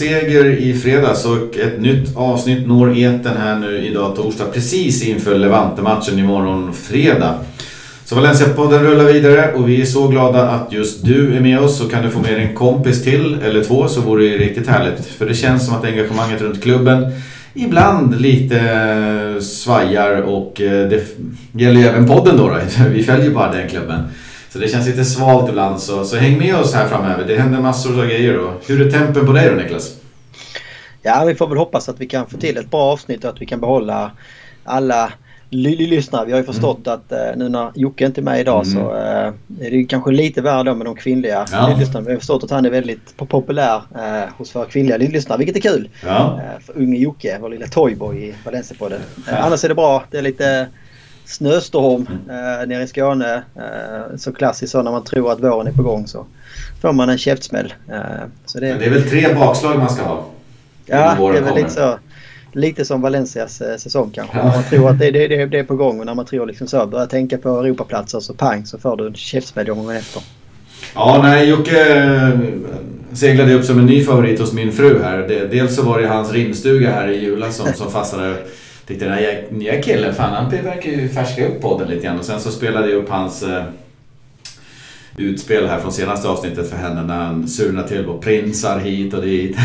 seger i fredags och ett nytt avsnitt når eten här nu idag torsdag precis inför Levante-matchen imorgon fredag. Så Valencia-podden rullar vidare och vi är så glada att just du är med oss. Så kan du få med en kompis till eller två så vore det riktigt härligt. För det känns som att engagemanget runt klubben ibland lite eh, svajar och eh, det gäller ju även podden då, då. Vi följer bara den klubben. Så det känns lite svalt ibland så, så häng med oss här framöver. Det händer massor av grejer då. Hur är tempen på dig då Niklas? Ja, vi får väl hoppas att vi kan få till ett bra avsnitt och att vi kan behålla alla lyssnare. Vi har ju förstått mm. att eh, nu när Jocke inte är med idag mm. så eh, är det kanske lite värre då med de kvinnliga ja. lyssnarna. Vi har förstått att han är väldigt populär eh, hos våra kvinnliga lyssnare, vilket är kul. Ja. Eh, för unge Jocke, vår lilla toyboy i Valencia-podden. Eh, annars är det bra. Det är lite snöstorm eh, nere i Skåne. Eh, så klassiskt så när man tror att våren är på gång så får man en käftsmäll. Eh, så det, det är väl tre bakslag man ska ha? Ja, det är väl lite så. Lite som Valencias eh, säsong kanske. Ja. Man tror att det, det, det, det, är på gång och när man tror liksom så, börjar tänka på Europaplatser så pang så får du en käftsmäll gången efter. Ja, nej Jocke eh, seglade upp som en ny favorit hos min fru här. Dels så var det hans rimstuga här i julas som, som fastnade. Tyckte den här nya killen, fan han verkar ju färska upp podden lite grann. Och sen så spelade jag upp hans eh, utspel här från senaste avsnittet för henne när han surnar till på prinsar hit och dit.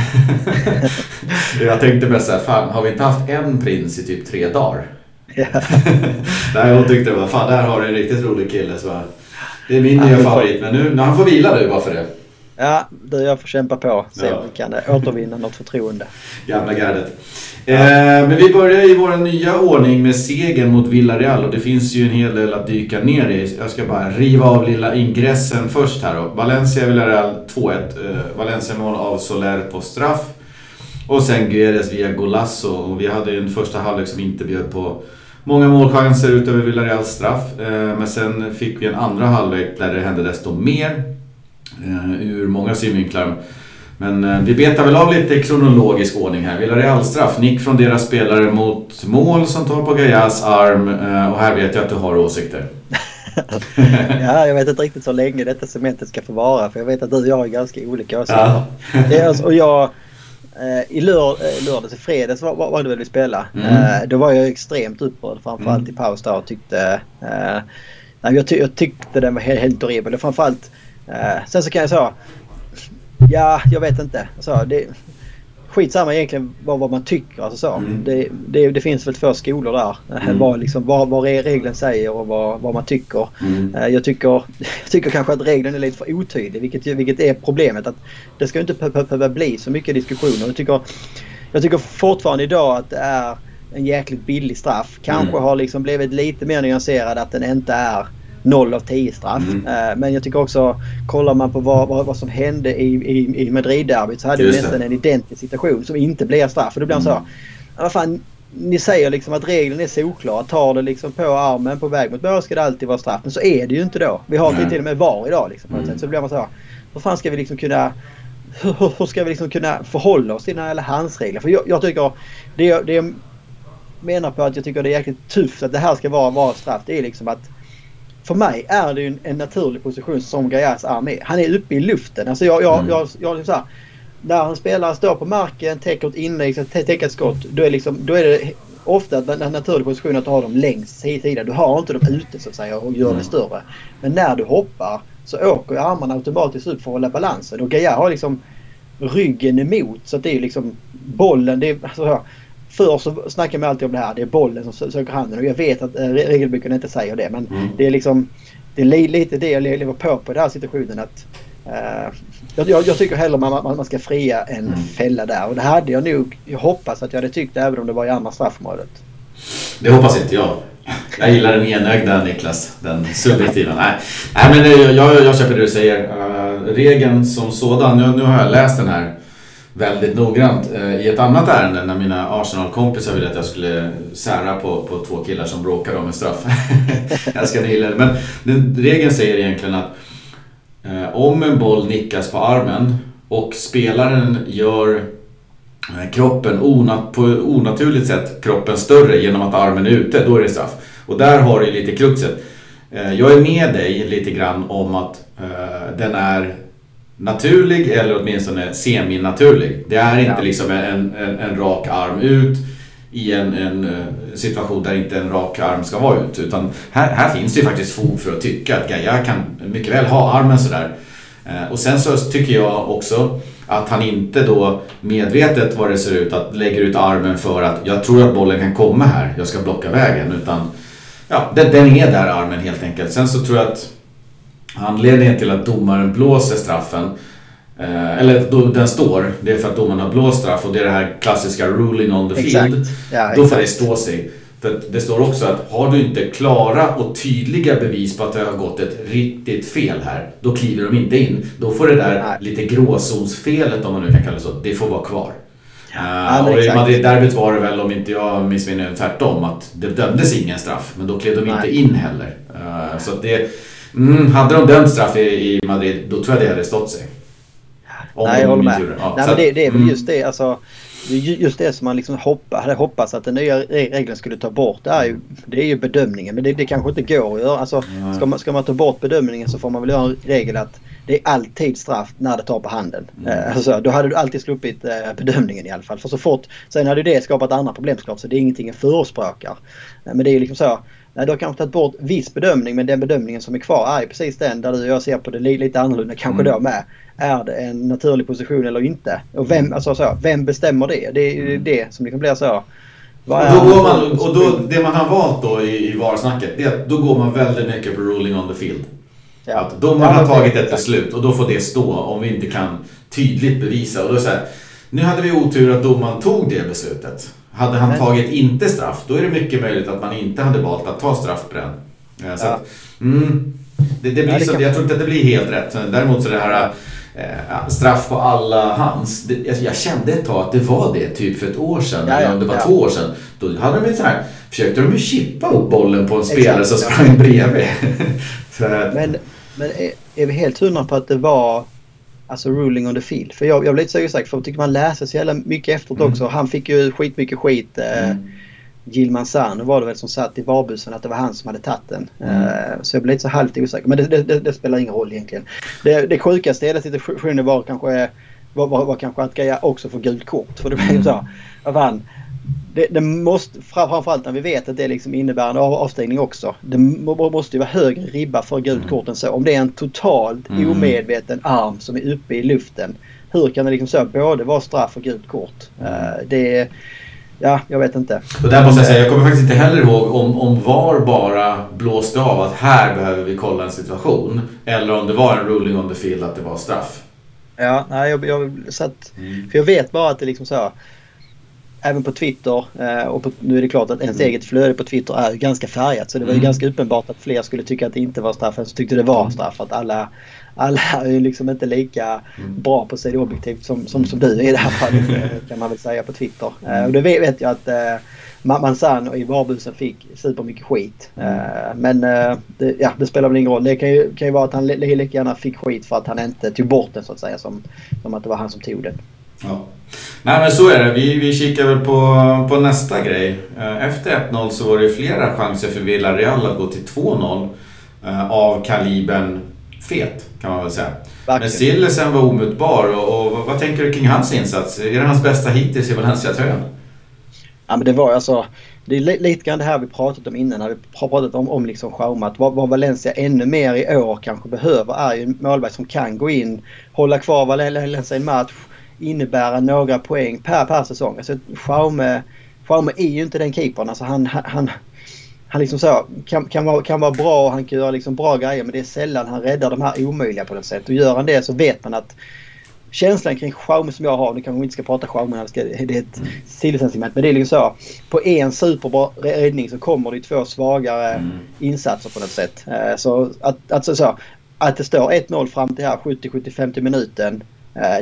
jag tänkte mest såhär, fan har vi inte haft en prins i typ tre dagar? Nej, hon tyckte det var, fan där har du en riktigt rolig kille. Så det är min nya favorit, men nu, när han får vila nu bara för det. Ja, du jag får kämpa på. Se ja. om vi kan återvinna något förtroende. Gamla gardet. Eh, men vi börjar i vår nya ordning med segern mot Villarreal och det finns ju en hel del att dyka ner i. Jag ska bara riva av lilla ingressen först här då. Valencia-Villarreal 2-1. Eh, Valencia-mål av Soler på straff. Och sen Guedes via Golasso. Och vi hade ju en första halvlek som inte bjöd på många målchanser utöver Villarreals straff. Eh, men sen fick vi en andra halvlek där det hände desto mer. Eh, ur många synvinklar. Men eh, vi betar väl av lite kronologisk ordning här. Villarreal-straff. Nick från deras spelare mot mål som tar på Gajas arm. Eh, och här vet jag att du har åsikter. ja, jag vet inte riktigt så länge detta cementet ska få vara. För jag vet att du och jag är ganska olika åsikter. Ja. alltså, och jag, i lör, lördags, i fredags var, var, det väl vi spelade. Mm. då var jag extremt upprörd framförallt mm. i paus där och tyckte... jag, ty jag tyckte den var helt, horribel. Framförallt... sen så kan jag säga Ja, jag vet inte. Alltså, det, skitsamma egentligen vad, vad man tycker. Alltså så. Mm. Det, det, det, finns väl två skolor där. Mm. Vad, liksom, vad, vad regeln säger och vad, vad man tycker. Mm. Eh, jag, tycker jag tycker kanske att regeln är lite för otydlig vilket, vilket är problemet. Att det ska inte behöva bli så mycket diskussioner. Jag tycker, jag tycker fortfarande idag att det är en jäkligt billig straff. Kanske mm. har liksom blivit lite mer nyanserad att den inte är 0 av 10 straff. Mm. Eh, men jag tycker också, kollar man på vad, vad, vad som hände i, i, i Madrid-derbyt så hade vi nästan en identisk situation som inte blev straff. Och då blir man mm. så, vad fan, ni säger liksom att regeln är solklar. Tar det liksom på armen på väg mot mål ska det alltid vara straff. Men så är det ju inte då. Vi har Nej. till och med VAR idag. Liksom, på mm. Så då blir man så, hur fan ska vi liksom kunna hur ska vi liksom kunna förhålla oss till alla handsregler? För jag, jag tycker det, det jag menar på att jag tycker det är jäkligt tufft att det här ska vara, vara straff. Det är liksom att för mig är det en, en naturlig position som Gajas är. Han är uppe i luften. Alltså jag, jag, mm. jag, jag, jag så här, när en spelare står på marken, täcker ett inlägg, täcker ett skott. Då är, liksom, då är det ofta en naturlig position att har dem längst sidan. Du har inte dem ute så att säga och gör mm. det större. Men när du hoppar så åker armarna automatiskt upp för att hålla balansen. Och Gaia har liksom ryggen emot så att det är liksom bollen. Det är, alltså, Förr så snackade man alltid om det här. Det är bollen som söker handen. Och jag vet att äh, regelboken inte säger det. Men mm. det är liksom det är li, lite det jag lever på på den här situationen. Att, uh, jag, jag, tycker hellre man, man, man ska fria än mm. fälla där. Och det hade jag nog. Jag hoppas att jag hade tyckt även om det var i andra straffområdet. Det hoppas inte jag. Jag gillar den enögda Niklas. Den subjektiva. Nej, Nej men eh, jag, jag köper det du säger. Uh, regeln som sådan. Nu, nu har jag läst den här väldigt noggrant eh, i ett annat ärende när mina Arsenal-kompisar ville att jag skulle sära på, på två killar som bråkade om en straff. jag ska det. Men den, regeln säger egentligen att eh, om en boll nickas på armen och spelaren gör eh, kroppen onat, på onaturligt sätt kroppen större genom att armen är ute, då är det straff. Och där har du lite kruxet. Eh, jag är med dig lite grann om att eh, den är naturlig eller åtminstone semi-naturlig. Det är inte ja. liksom en, en, en, rak arm ut i en, en, eh, situation där inte en rak arm ska vara ut. Utan här, här finns det ju faktiskt fog för att tycka att Gaia kan mycket väl ha armen sådär. Eh, och sen så tycker jag också att han inte då medvetet vad det ser ut att lägger ut armen för att jag tror att bollen kan komma här, jag ska blocka vägen. Utan ja, den, den är där armen helt enkelt. Sen så tror jag att anledningen till att domaren blåser straffen Eh, eller den står, det är för att domaren har blåst straff och det är det här klassiska ruling on the field. Ja, då får det stå sig. För det står också att har du inte klara och tydliga bevis på att det har gått ett riktigt fel här, då kliver de inte in. Då får det där Nej. lite gråzonsfelet, om man nu kan kalla det så, det får vara kvar. Ja, uh, och i Madrid-derbyt var det väl, om inte jag missminner tvärtom, att det dömdes ingen straff. Men då klev de Nej. inte in heller. Uh, så det, mm, hade de dömt straff i, i Madrid, då tror jag det hade stått sig. Nej, jag håller med. Ja, Nej, men det, det är väl mm. just det. Alltså, just det som man liksom hoppa, hade hoppats att den nya regeln skulle ta bort. Det är ju, det är ju bedömningen. Men det, det kanske inte går att göra. Alltså, ska, man, ska man ta bort bedömningen så får man väl göra en regel att det är alltid straff när det tar på handen. Mm. Eh, alltså, då hade du alltid sluppit eh, bedömningen i alla fall. För så fort, sen hade det skapat andra problem såklart. Så det är ingenting jag förespråkar. Eh, men det är ju liksom så. Nej, du har kanske tagit bort viss bedömning men den bedömningen som är kvar är precis den där du och jag ser på det lite annorlunda kanske mm. då med. Är det en naturlig position eller inte? Och vem, alltså så, vem bestämmer det? Det är mm. det som liksom blir så. Och då går man, och då, det man har valt då i, i VAR-snacket, det är att då går man väldigt mycket på ruling on the field. Ja. Att domaren har tagit ett beslut och då får det stå om vi inte kan tydligt bevisa. Och då är så här, nu hade vi otur att domaren tog det beslutet. Hade han tagit inte straff, då är det mycket möjligt att man inte hade valt att ta straff på den. Så ja. att, mm, det, det blir ja, det så, jag tror inte att det blir helt rätt. Däremot så det här eh, straff på alla hands. Det, jag, jag, kände ett tag att det var det typ för ett år sedan, ja, eller om det var två år sedan. Då hade de så här, försökte de ju chippa upp bollen på en spelare Exakt, som sprang bredvid. men men är, är vi helt hundra på att det var Alltså ruling on the field. För jag, jag blir lite så osäker för jag tycker man läser så jävla mycket efteråt mm. också. Han fick ju skitmycket skit. Eh, mm. Gilman San var det väl som satt i varbussen att det var han som hade tagit den. Mm. Uh, så jag blir lite så halvt osäker. Men det, det, det, det, spelar ingen roll egentligen. Det, det sjukaste i hela situationen var kanske, var, var, var kanske att Gaia också får gult kort. För det blev ju så. Vad fan det, det, måste, framförallt när vi vet att det liksom innebär en avstängning också. Det måste ju vara högre ribba för gult mm. kort än så. Om det är en totalt mm. omedveten arm som är uppe i luften. Hur kan det liksom så både vara straff och gult kort? Uh, det Ja, jag vet inte. Och där måste jag säga, jag kommer faktiskt inte heller ihåg om, om VAR bara blåste av att här behöver vi kolla en situation. Eller om det var en ruling on the field att det var straff. Ja, nej, jag, jag, så att, mm. för jag vet bara att det liksom så även på Twitter eh, och på, nu är det klart att ens mm. eget flöde på Twitter är ganska färgat så det var ju mm. ganska uppenbart att fler skulle tycka att det inte var straff än som tyckte det var mm. straff. Att alla, alla är ju liksom inte lika mm. bra på att se det objektivt som, som, som du är i det här fallet eh, kan man väl säga på Twitter. Eh, och det vet jag att Mansan i Varbusen fick supermycket skit. Mm. Men det, ja, det spelar väl ingen roll. Det kan ju, kan ju vara att han lika gärna fick skit för att han inte tog bort den så att säga som, som att det var han som tog den. Ja. Nej men så är det. Vi, vi kikar väl på, på nästa grej. Eh, efter 1-0 så var det flera chanser för Villarreal att gå till 2-0 eh, av kalibern fet kan man väl säga. Verkligen. Men Sillesen var omutbar och, och, vad tänker du kring hans insats? Är det hans bästa hittills i Valencia-tröjan? Ja men det var alltså det är lite grann det här vi pratat om innan när vi har pratat om, om liksom Schaumat. Vad, vad Valencia ännu mer i år kanske behöver är ju en målvakt som kan gå in, hålla kvar Valencia i en match innebära några poäng per, per säsong. Alltså Schaume, Schaume är ju inte den keepern. Alltså han, han, han liksom så, kan, kan, vara, kan vara bra och han kan göra liksom bra grejer men det är sällan han räddar de här omöjliga på något sätt. Och gör han det så vet man att känslan kring Schaume som jag har, nu kanske vi inte ska prata Schaume, det är ett sidosentiment, men det är liksom så. På en superbra räddning så kommer det två svagare mm. insatser på något sätt. Eh, så att, alltså så, att det står 1-0 fram till här 70-75 minuten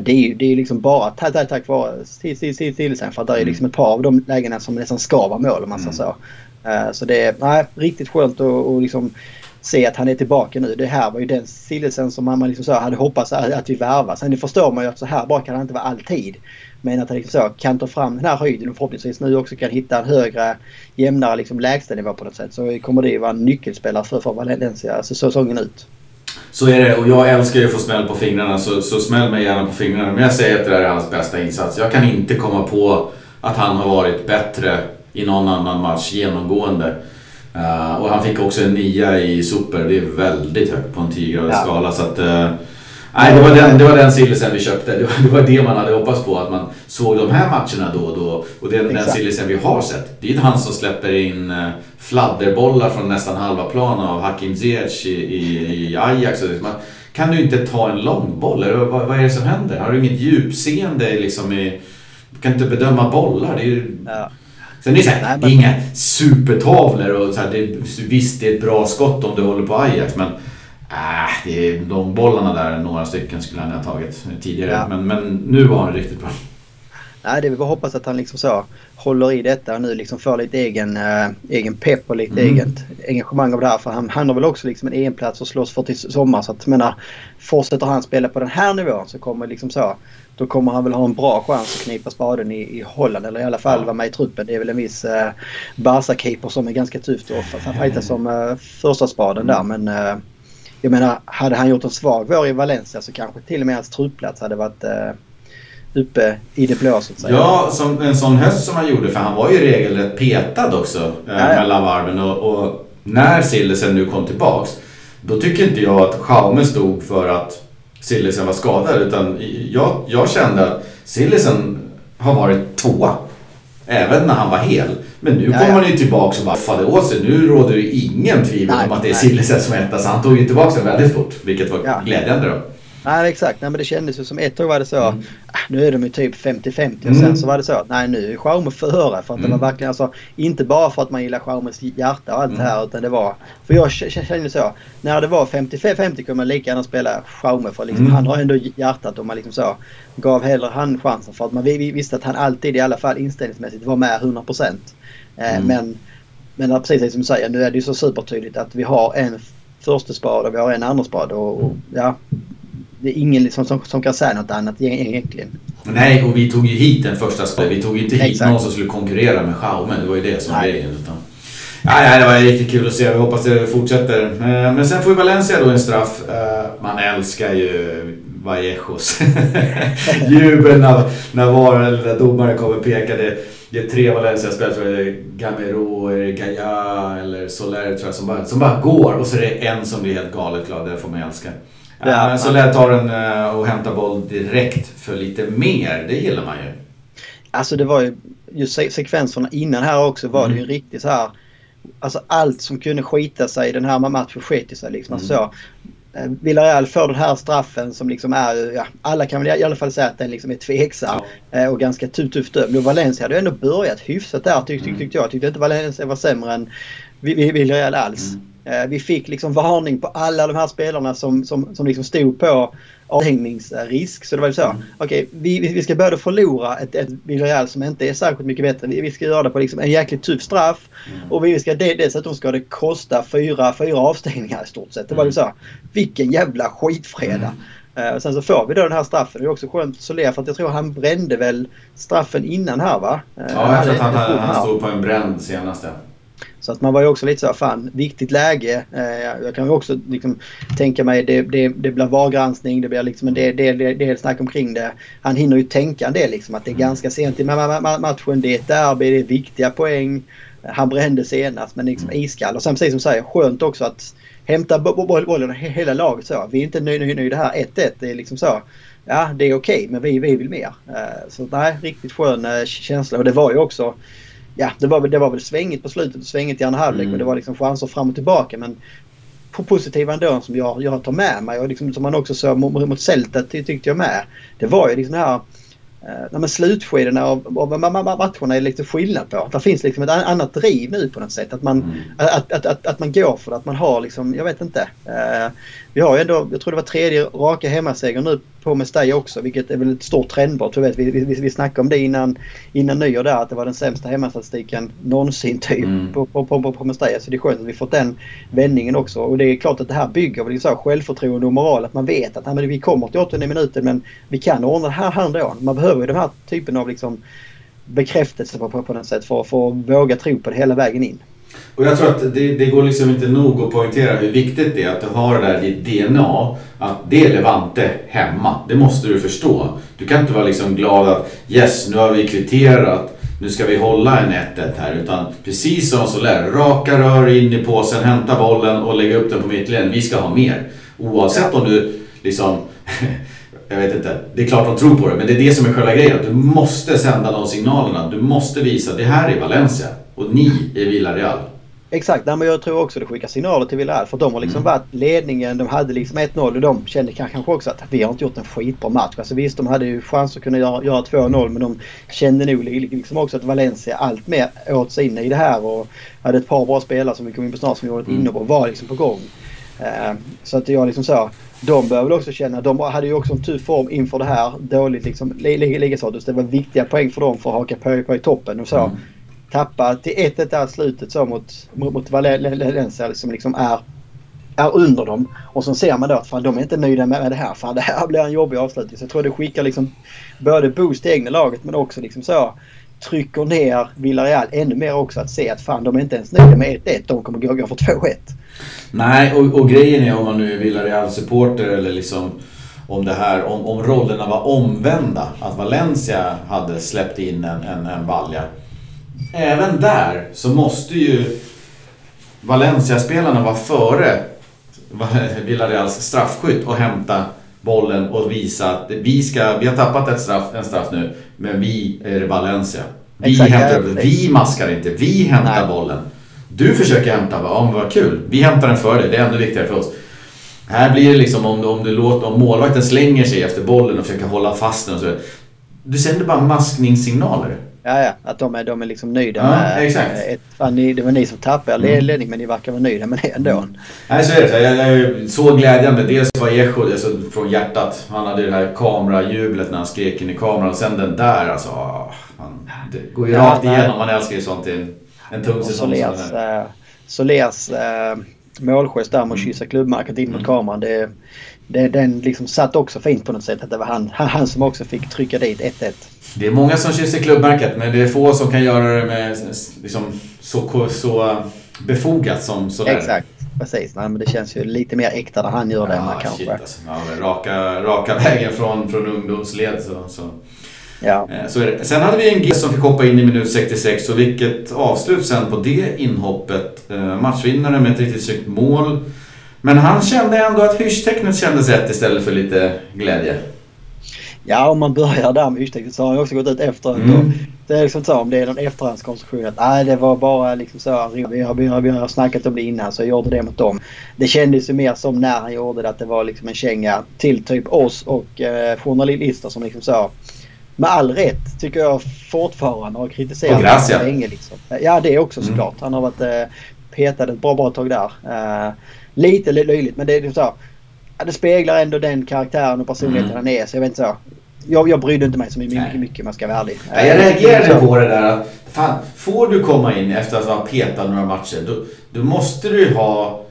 det är ju det är liksom bara tack, vare Silesen för att det är mm. liksom ett par av de lägena som nästan ska vara mål om man säger mm. så. Eh, så det är nej, riktigt skönt att och liksom se att han är tillbaka nu. Det här var ju den Silesen som man liksom så hade hoppats att vi värvar. Sen förstår man ju att så här bra kan han inte vara alltid. Men att han liksom så kan ta fram den här höjden och förhoppningsvis nu också kan hitta en högre, jämnare liksom lägstanivå på något sätt. Så kommer det ju vara en nyckelspelare för, för Valencia säsongen ut. Så är det och jag älskar ju att få smäll på fingrarna så, så smäll mig gärna på fingrarna. Men jag säger att det där är hans bästa insats. Jag kan inte komma på att han har varit bättre i någon annan match genomgående. Uh, och han fick också en nia i super. Det är väldigt högt på en 10-gradig ja. skala. Så att, uh, nej, det var den, det var den sillisen vi köpte. Det var, det var det man hade hoppats på. Att man såg de här matcherna då och då. Och den, den sillisen vi har sett. Det är han som släpper in uh, fladderbollar från nästan halva plan av Hakim Ziyech i, i, i Ajax. Man, kan du inte ta en långboll? Vad, vad är det som händer? Har du inget djupseende liksom i... Du kan inte bedöma bollar. Det är ju... Ja. Sen är det, så här, men... inga supertavlor och så här, det, visst det är ett bra skott om du håller på Ajax men äh, det är långbollarna där, några stycken skulle han ha tagit tidigare. Ja. Men, men nu var han riktigt bra. Nej, det är väl hoppas att han liksom så håller i detta och nu liksom får lite egen, äh, egen pepp och lite mm. eget engagemang av det här. För han, han har väl också liksom en egen plats att slåss för till sommar. Så att menar, fortsätter han spela på den här nivån så kommer liksom så då kommer han väl ha en bra chans att knipa spaden i, i Holland eller i alla fall ja. vara med i truppen. Det är väl en viss eh, Barca-keeper som är ganska tufft att fighta som eh, första spaden där. Men eh, jag menar, hade han gjort en svag vår i Valencia så kanske till och med hans truppplats hade varit eh, uppe i det blå så att säga. Ja, som en sån höst som han gjorde. För han var ju regelrätt petad också eh, ja, ja. mellan varven. Och, och när Sillesen nu kom tillbaks då tycker inte jag att Schaume stod för att Sillisen var skadad. Utan jag, jag kände att Sillisen har varit tvåa. Även när han var hel. Men nu ja, kommer han ju tillbaka och bara faller åt sig. Nu råder det ingen tvivel nej, om att det är Sillisen som är etta. Så han tog ju tillbaka den väldigt fort. Vilket var ja. glädjande då. Nej exakt, nej, men det kändes ju som ett år var det så. Mm. Ah, nu är de ju typ 50-50 och sen mm. så var det så nej nu är Schaume före. För att mm. det var mm. verkligen alltså, inte bara för att man gillar Schaumes hjärta och allt det här mm. utan det var, för jag kände så. När det var 50-50 kunde man lika gärna spela Schaume för liksom, han har ändå hjärtat och man liksom så gav hellre han chansen för att man visste att han alltid i alla fall inställningsmässigt var med 100%. Eh, men, men precis som du säger, nu är det ju så supertydligt att vi har en första spad och vi har en andra spad och, och ja, det är ingen liksom som, som kan säga något annat egentligen. Nej, och vi tog ju hit den första spelaren. Vi tog inte hit Exakt. någon som skulle konkurrera med Schaume. Det var ju det som var grejen. Utan... Ja, det var riktigt kul att se. Vi hoppas det fortsätter. Eh, men sen får ju Valencia då en straff. Eh, man älskar ju Vallejos jubel när, när VAR eller domaren kommer och. Det, det är tre Valencia-spelare, tror jag Gamero, Gaia eller Soler tror jag, som bara, som bara går och så är det en som blir helt galet glad. Det får man älska. Ja, men så lär tar den eh, och hämtar boll direkt för lite mer. Det gillar man ju. Alltså det var ju just sekvenserna innan här också var mm. det ju riktigt så här. Alltså allt som kunde skita sig i den här matchen sket sig liksom. Mm. Alltså så, eh, Villarreal får den här straffen som liksom är, ja, alla kan väl i alla fall säga att den liksom är tveksam ja. Eh, och ganska tufft dömd. Och Valencia hade ändå börjat hyfsat där tyckte, mm. tyckte jag. Tyckte inte Valencia var sämre än Villarreal alls. Mm. Eh, vi fick liksom varning på alla de här spelarna som, som, som liksom stod på avhängningsrisk. Så det var ju så. Mm. Okej, okay, vi, vi ska börja förlora ett, ett Villarreal som inte är särskilt mycket bättre. Vi, vi ska göra det på liksom en jäkligt tuff straff. Mm. Och vi ska, dessutom ska det kosta fyra, fyra avstängningar i stort sett. Det var ju mm. så. Vilken jävla skitfredag. Mm. Uh, sen så får vi då den här straffen. Det är också skönt Soler för att jag tror han brände väl straffen innan här va? Uh, ja, jag tror att han, han stod på en bränd senast. Ja. Så att man var ju också lite så fan, viktigt läge. Eh, jag kan ju också liksom tänka mig det, det, det blir VAR-granskning, det blir liksom en del, del, del, snack omkring det. Han hinner ju tänka en del liksom att det är mm. ganska sent i matchen, det är ett derby, det är viktiga poäng. Han brände senast men liksom mm. iskall. Och sen precis som du säger, skönt också att hämta bollen hela laget så. Vi är inte nöjda här. 1-1 det är liksom så. Ja det är okej okay, men vi, vi vill mer. Eh, så nej, riktigt skön eh, känsla och det var ju också ja, det var, det var väl svängigt på slutet och svängigt i andra halvlek. Mm. Och det var liksom chanser fram och tillbaka. Men på positiva ändå som jag, jag tar med mig och liksom, som man också såg mot, mot Celta tyckte jag med. Det var ju liksom det här eh, men slutskedena av, av matcherna är lite skillnad på. Det finns liksom ett annat driv nu på något sätt. Att man, mm. att, att, att, att, man går för det. Att man har liksom, jag vet inte. Eh, vi har ju ändå, jag tror det var tredje raka hemmaseger nu på Mestalla också, vilket är väl ett stort trendbrott. Vi, vi, vi, vi snackade om det innan, innan nyår där, att det var den sämsta hemmastatistiken någonsin typ mm. på, på, på, på Mestalla. Så det är skönt att vi fått den vändningen också. Och det är klart att det här bygger väl så självförtroende och moral. Att man vet att vi kommer till 80 minuter men vi kan ordna det här, här ändå. Man behöver ju den här typen av liksom bekräftelse på, på, på något sätt för, för att våga tro på det hela vägen in. Och jag tror att det, det, går liksom inte nog att poängtera hur viktigt det är att du har det där i ditt DNA. Att det är Levante hemma. Det måste du förstå. Du kan inte vara liksom glad att yes, nu har vi kvitterat. Nu ska vi hålla en 1-1 här. Utan precis som Soler, raka rör in i påsen, hämta bollen och lägga upp den på mittlinjen. Vi ska ha mer. Oavsett om du liksom jag vet inte. Det är klart de tror på det, men det är det som är själva grejen. Du måste sända de signalerna. Du måste visa det här är Valencia och ni är Villarreal. Exakt, men jag tror också det skickar signaler till Villarreal. För de har liksom mm. varit ledningen, de hade liksom 1-0 och de kände kanske också att vi har inte gjort en skitbra match. Alltså visst, de hade ju chans att kunna göra, göra 2-0 men de kände nog liksom också att Valencia allt mer åt sig in i det här och hade ett par bra spelare som vi kom in på snart som gjorde ett mm. inhopp och var liksom på gång. Uh, så att jag liksom så. De bör väl också känna, de hade ju också en tuff form inför det här. Dåligt liksom ligastatus. Det var viktiga poäng för dem för att haka på, på i toppen och så. Mm tappa till 1-1 där slutet så mot, mot, mot Valencia som liksom är, är under dem. Och så ser man då att fan, de är inte nöjda med det här. Fan, det här blir en jobbig avslutning. Så jag tror det skickar liksom både boost i egna laget men också liksom så trycker ner Villarreal ännu mer också att se att fan de är inte ens nöjda med 1-1. De kommer gå, gå för 2-1. Nej, och, och, grejen är om man nu är Villarreal-supporter eller liksom om det här, om, om rollerna var omvända. Att Valencia hade släppt in en, en, en valja även där så måste ju Valencia-spelarna vara före Villareals straffskytt och hämta bollen och visa att vi, ska, vi har tappat ett straff, en straff nu, men vi är Valencia. Vi, Exakt, hämtar, vi maskar inte, vi hämtar Nej. bollen. Du försöker hämta, ja vad kul. Vi hämtar den för dig, det är ännu viktigare för oss. Här blir det liksom om, om, du låter, om målvakten slänger sig efter bollen och försöker hålla fast den och så. Du sänder bara maskningssignaler. Ja, ja. Att de är, de är liksom nöjda ja, med exakt. ett... Fan, ni, det var ni som tappade mm. ledning men ni verkar vara nöjda med det ändå. Mm. Nej, så är det. Jag, jag, så glädjande. Dels var Echo alltså, från hjärtat. Han hade det här kamerajublet när han skrek in i kameran. Och sen den där alltså. Man, det går ju ja, rakt igenom. Man älskar ju sånt i en, tung säsong. Solers, Solers äh, målgest där med att mm. kyssa klubbmärket in mot mm. kameran. Det, det, den liksom satt också fint på något sätt. Att det var han, han som också fick trycka dit 1-1. Det är många som kysser klubbmärket men det är få som kan göra det med liksom, så, så befogat som sådär. Exakt, precis. Nej, men det känns ju lite mer äkta när han gör det ja, än man kanske. Alltså. Ja, raka, raka vägen från, från ungdomsled. Så, så. Ja. Eh, så är det. Sen hade vi en gäst som fick hoppa in i minut 66 och vilket avslut sen på det inhoppet. Eh, matchvinnare med ett riktigt snyggt mål. Men han kände ändå att hyschtecknet kändes rätt istället för lite glädje. Ja, om man börjar där med hyschtecknet så har han också gått ut efteråt. Mm. Det är liksom så om det är någon efterhandskonstruktion att nej det var bara liksom så. Vi har, vi, har, vi har snackat om det innan så jag gjorde det mot dem. Det kändes ju mer som när han gjorde det att det var liksom en känga till typ oss och eh, journalister som liksom så med all rätt tycker jag fortfarande har kritiserat honom länge. Liksom. Ja det är också mm. såklart. Han har varit eh, petad ett bra, bra tag där. Eh, lite löjligt men det är liksom så. Ja, det speglar ändå den karaktären och personligheten mm. han är så jag vet inte så. Jag, jag brydde inte mig så mycket, mycket, mycket man ska vara ärlig. Ja, jag reagerade på det där att fan, får du komma in efter att ha petat några matcher då, då måste du ha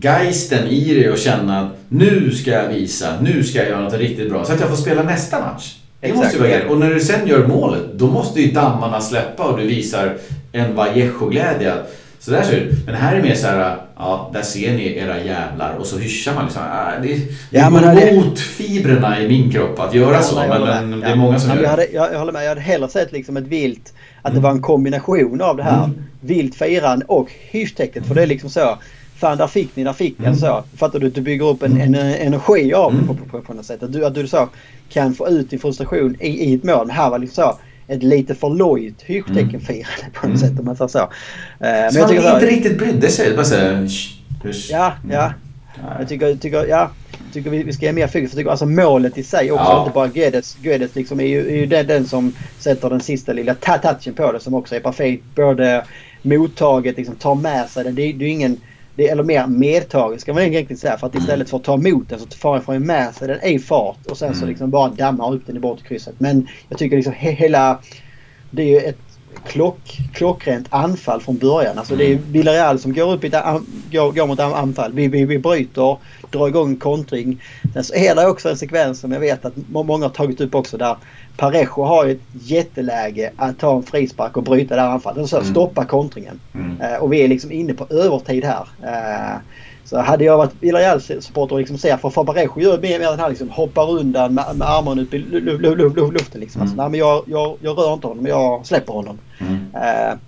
geisten i dig och känna att nu ska jag visa, nu ska jag göra något riktigt bra så att jag får spela nästa match. Det Exakt. måste vara Och när du sen gör målet, då måste ju dammarna släppa och du visar en Vallejo-glädje. Så där ser det Men här är det mer så här, ja, där ser ni era jävlar och så hyschar man liksom. Äh, det, det ja, går det... mot fibrerna i min kropp att göra så. Men, men det är många som ja, gör jag, hade, jag, jag håller med. Jag hade hellre sett liksom ett vilt, att mm. det var en kombination av det här. Mm. Vilt firande och hyschtecknet. För det är liksom så. Fan, där fick ni, där fick ni. Mm. Så, fattar du? Du bygger upp en, en, en energi av mm. på, på, på, något sätt. Att du, att du så kan få ut din frustration i, i ett mål. Men här var liksom så ett lite för lojt hyschteckenfirande mm. på något mm. sätt om man säger så. Uh, men så jag tycker inte så, riktigt brydde sig? Bara så Ja, ja. Jag tycker, tycker, ja, tycker vi, vi ska ge mer fokus. För tycker, alltså målet i sig också, ja. inte bara Guedes. Guedes liksom är ju, är ju den, den som sätter den sista lilla touchen på det som också är perfekt. Både mottaget, liksom tar med sig den. Det, det är ingen det, eller mer medtaget ska man egentligen säga. För att istället för att ta emot den så får han med sig den i fart och sen så mm. liksom bara dammar upp den i bortre krysset. Men jag tycker liksom he, hela... Det är ju ett klock, klockrent anfall från början. Alltså det är Villarreal som går upp i ett, går, går mot anfall. Vi, vi, vi bryter, drar igång kontring. Sen så är det också en sekvens som jag vet att många har tagit upp också där Parejo har ett jätteläge att ta en frispark och bryta det här anfallet. Alltså mm. stoppa kontringen. Mm. Uh, och vi är liksom inne på övertid här. Så hade jag varit Villarreal-supporter och liksom ser, för Fabarejo gör mer, mer den här liksom hoppar undan med, med armarna upp i luften liksom. Alltså, mm. nej, men jag, jag, jag rör inte honom, jag släpper honom. Mm. Uh,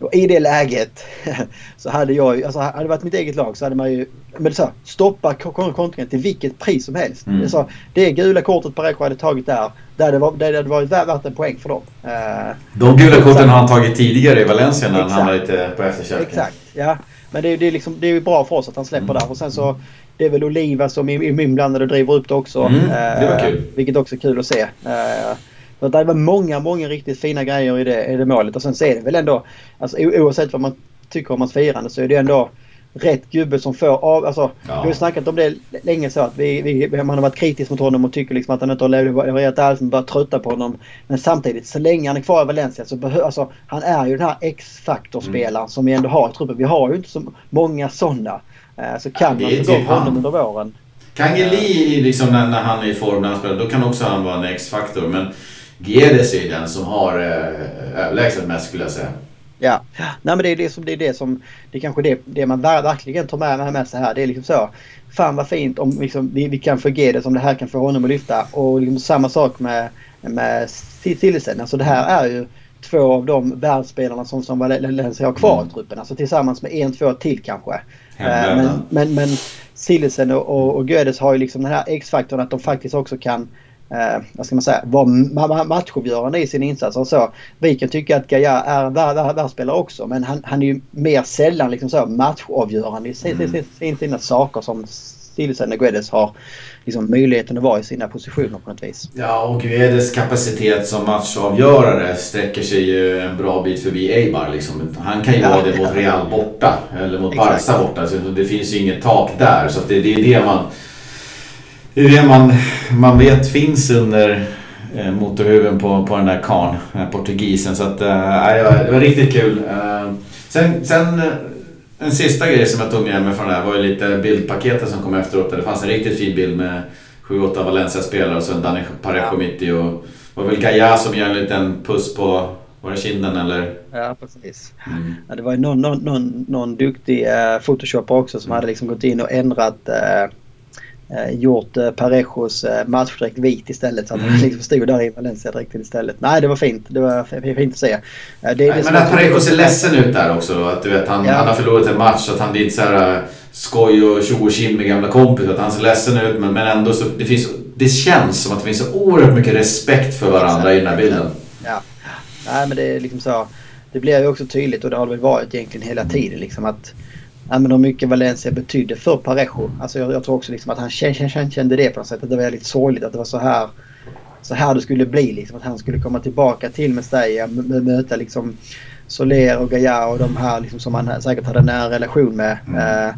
och I det läget så hade jag alltså hade det varit mitt eget lag så hade man ju men så, stoppa kontringen till vilket pris som helst. Mm. Så, det gula kortet Parejo hade tagit där, det hade, varit, det hade varit värt en poäng för dem. Uh, De gula korten har han tagit tidigare i Valencia när han hamnade lite på efterkälken. Exakt, ja. Men det, det, är liksom, det är bra för oss att han släpper mm. där. Och sen så det är väl Oliva som är inblandad och driver upp det också. Mm, det var kul. Eh, vilket också är kul att se. Eh, så det var många, många riktigt fina grejer i det, i det målet. Och sen så är det väl ändå, alltså, oavsett vad man tycker om hans firande så är det ändå rätt gubbe som får av... Alltså, ja. Vi har ju snackat om det länge så att vi, vi, man har varit kritisk mot honom och tycker liksom att han inte har levererat alls. Man börjar trötta på honom. Men samtidigt, så länge han är kvar i Valencia så behöver... Alltså, han är ju den här X-faktorspelaren mm. som vi ändå har i truppen. Vi har ju inte så många sådana. Eh, så kan man få igång typ honom under våren. Kangeli, liksom när, när han är i form när han spelar, då kan också han vara en X-faktor. Men Guedes är den som har eh, överlägset mest skulle jag säga. Ja, Nej, men det är det som det är det som det är kanske det, det man verkligen tar med, med sig här. Det är liksom så. Fan vad fint om liksom, vi, vi kan få Guedes om det här kan få honom att lyfta. Och liksom samma sak med, med Tillisen. Alltså det här är ju två av de världsspelarna som, som Valencia har kvar i truppen. Alltså tillsammans med en, två till kanske. Eh, men, men, men Sillisen och, och, och Gödes har ju liksom den här X-faktorn att de faktiskt också kan eh, vad ska man säga, vara matchavgörande i sin insats. och så. Vi kan tycka att Gaia är världsspelare också men han, han är ju mer sällan liksom så matchavgörande i sina, mm. sina saker som Stilsen och Guedes har liksom möjligheten att vara i sina positioner på något vis. Ja, och Guedes kapacitet som matchavgörare sträcker sig ju en bra bit förbi Eibar. Liksom. Han kan ju ja, vara det mot Real borta eller mot Barca borta. Så det finns ju inget tak där. Så det, det är det man det är det man, man vet finns under eh, motorhuven på, på den där karn, portugisen. Så att, äh, det var riktigt kul. Äh, sen, sen en sista grej som jag tog med mig från det här var ju lite bildpaketet som kom efteråt. det fanns en riktigt fin bild med 7-8 Valencia-spelare och sen Dani Parejo mitt i. Och det var väl Gaia som gör en liten puss på var det kinden eller? Ja, precis. Mm. Ja, det var ju någon, någon, någon, någon duktig uh, photoshopper också som mm. hade liksom gått in och ändrat eh, gjort eh, Parejos eh, matchdräkt vit istället. Så att mm. han liksom stod där i Valencia-dräkten istället. Nej, det var fint. Det var fint att se. Eh, det, det Nej, men att Parejo ser ledsen ut där också. Att du vet, han, ja. han har förlorat en match. Att han blir så här eh, skoj och tjo och kim med gamla kompisar. Att han ser ledsen ut. Men, men ändå så det finns det känns som att det finns så oerhört mycket respekt för varandra i den här bilden. Ja. Nej, men det är liksom så. Det blir ju också tydligt och det har det väl varit egentligen hela tiden liksom att ja, men hur mycket Valencia betydde för Parejo. Alltså jag, jag tror också liksom att han kände, kände det på något sätt. Att det var väldigt sorgligt att det var så här, så här det skulle bli. Liksom, att han skulle komma tillbaka till Mestalla och möta liksom Soler och Gaia och de här liksom, som han säkert hade en nära relation med. Mm. Uh,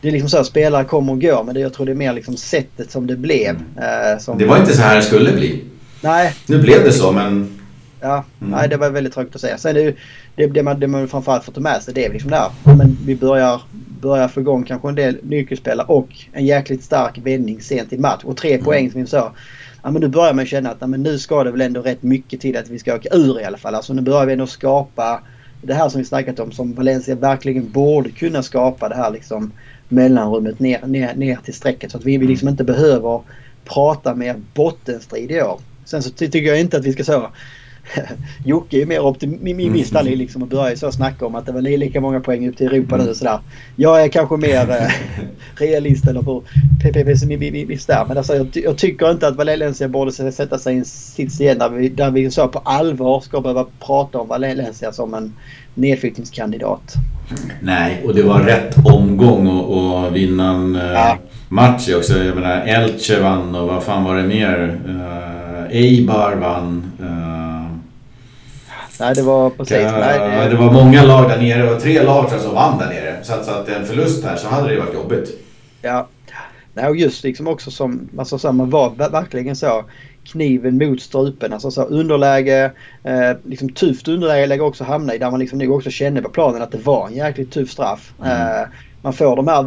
det är liksom så att spelare kommer och går men det, jag tror det är mer liksom sättet som det blev. Uh, som det var inte så här det skulle bli. Nej. Nu blev det så men Ja, mm. nej, det var väldigt tråkigt att säga. Sen det, det, det, man, det man framförallt får ta med sig det är liksom där. Men vi börjar, börjar få igång kanske en del nyckelspelare och en jäkligt stark vändning sent i match. Och tre mm. poäng som vi sa. Ja, men nu börjar man känna att ja, men nu ska det väl ändå rätt mycket till att vi ska åka ur i alla fall. Alltså nu börjar vi ändå skapa det här som vi snackat om som Valencia verkligen borde kunna skapa. Det här liksom mellanrummet ner, ner, ner till strecket. Så att vi, vi liksom inte behöver prata mer bottenstrid i år. Sen så tycker jag inte att vi ska så Jocke är mer optimist mm. liksom och börjar så snacka om att det var lika många poäng upp till Europa nu och sådär. Jag är kanske mer eh, realist eller för pessimist där. Men alltså, jag, jag, tycker inte att Valencia borde sätta sig i en sits igen där vi, där vi så på allvar ska behöva prata om Valencia som en nedflyttningskandidat. Nej, och det var rätt omgång att vinna en eh, ja. match också. Jag menar Elche vann och vad fan var det mer? Uh, Eibar vann. Uh, Nej, det var precis. Ja, nej, det... det... var många lag där nere. Det var tre lag som vann där nere. Så att, så att en förlust här så hade det varit jobbigt. Ja. Nej, och just liksom också som, alltså så man var verkligen så kniven mot strupen. Alltså så underläge, eh, liksom tufft underläge också hamna i där man liksom nog också kände på planen att det var en jäkligt tuff straff. Mm. Eh, man får de här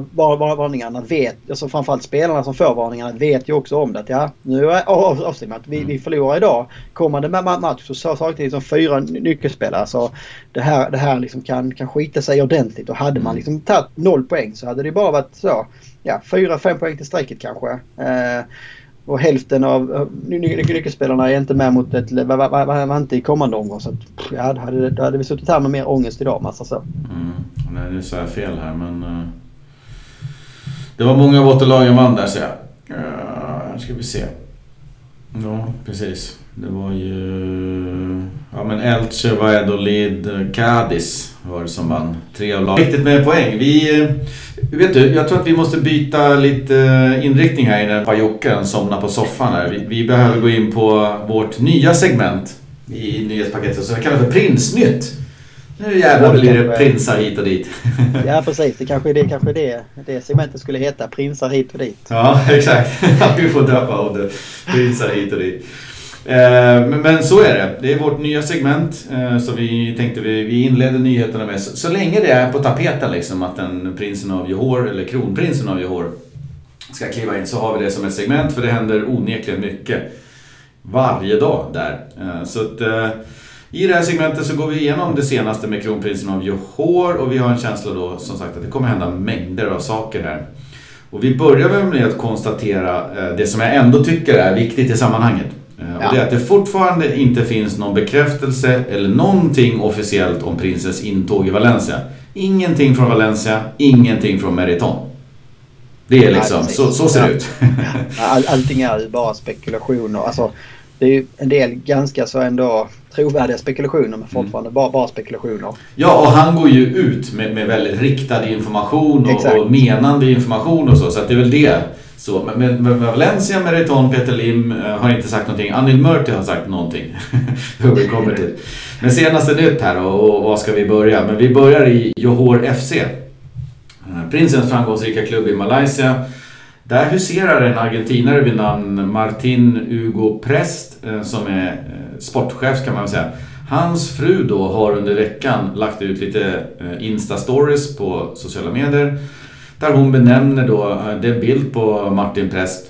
varningarna, vet, alltså framförallt spelarna som får varningarna vet ju också om det. Att ja, nu är avstängning att vi, vi mm. förlorar idag. Kommande match så saknar liksom fyra nyckelspelare. Så det här, det här liksom kan, kan skita sig ordentligt. Och hade man mm. liksom tagit noll poäng så hade det bara varit så. Ja, fyra, fem poäng till strecket kanske. Eh, och hälften av eh, nyckelspelarna är inte med mot ett... Var inte i kommande omgång. Så att, ja, då, hade, då hade vi suttit här med mer ångest idag. Massa så. Mm. Nej, nu sa jag fel här men... Uh, det var många bottenlagen vann där ser jag. Uh, ska vi se. Ja, precis. Det var ju... Ja men Elche, Valladolid, Cadiz var det som vann. Tre av lagen. Riktigt med poäng. Vi... Vet du, jag tror att vi måste byta lite inriktning här innan pajocken somnar på soffan här. Vi, vi, behöver gå in på vårt nya segment i nyhetspaketet som vi kallar för Prinsnytt. Nu jävlar blir det prinsar hit och dit. Ja precis, det kanske är det, kanske det, det segmentet skulle heta. Prinsar hit och dit. Ja exakt, vi får döpa av det. Prinsar hit och dit. Eh, men så är det. Det är vårt nya segment eh, Så som vi tänkte vi inleder nyheterna med. Så länge det är på tapeten liksom att den prinsen av Johor, eller kronprinsen av Johor, ska kliva in så har vi det som ett segment för det händer onekligen mycket varje dag där. Eh, så att, i det här segmentet så går vi igenom det senaste med kronprinsen av Johor och vi har en känsla då som sagt att det kommer hända mängder av saker här. Och vi börjar med att konstatera det som jag ändå tycker är viktigt i sammanhanget. Ja. Och det är att det fortfarande inte finns någon bekräftelse eller någonting officiellt om prinsens intåg i Valencia. Ingenting från Valencia, ingenting från Meriton. Det är liksom, Nej, så, så ser det ut. All, allting är ju bara spekulationer. Alltså, det är ju en del ganska så ändå trovärdiga spekulationer men fortfarande mm. bara, bara spekulationer. Ja och han går ju ut med, med väldigt riktad information och, och, menande information och så. Så att det är väl det så, men men, men Valencia, Meriton, Peter Lim eh, har inte sagt någonting. Anil Murti har sagt någonting. Hur vi kommer till. Men senaste nytt här och, och var ska vi börja? Men vi börjar i Johor FC. Eh, prinsens framgångsrika klubb i Malaysia. Där huserar en argentinare vid namn Martin Hugo Prest eh, som är sportchef kan man väl säga. Hans fru då har under veckan lagt ut lite Insta-stories på sociala medier där hon benämner då, eh, det är en bild på Martin Präst.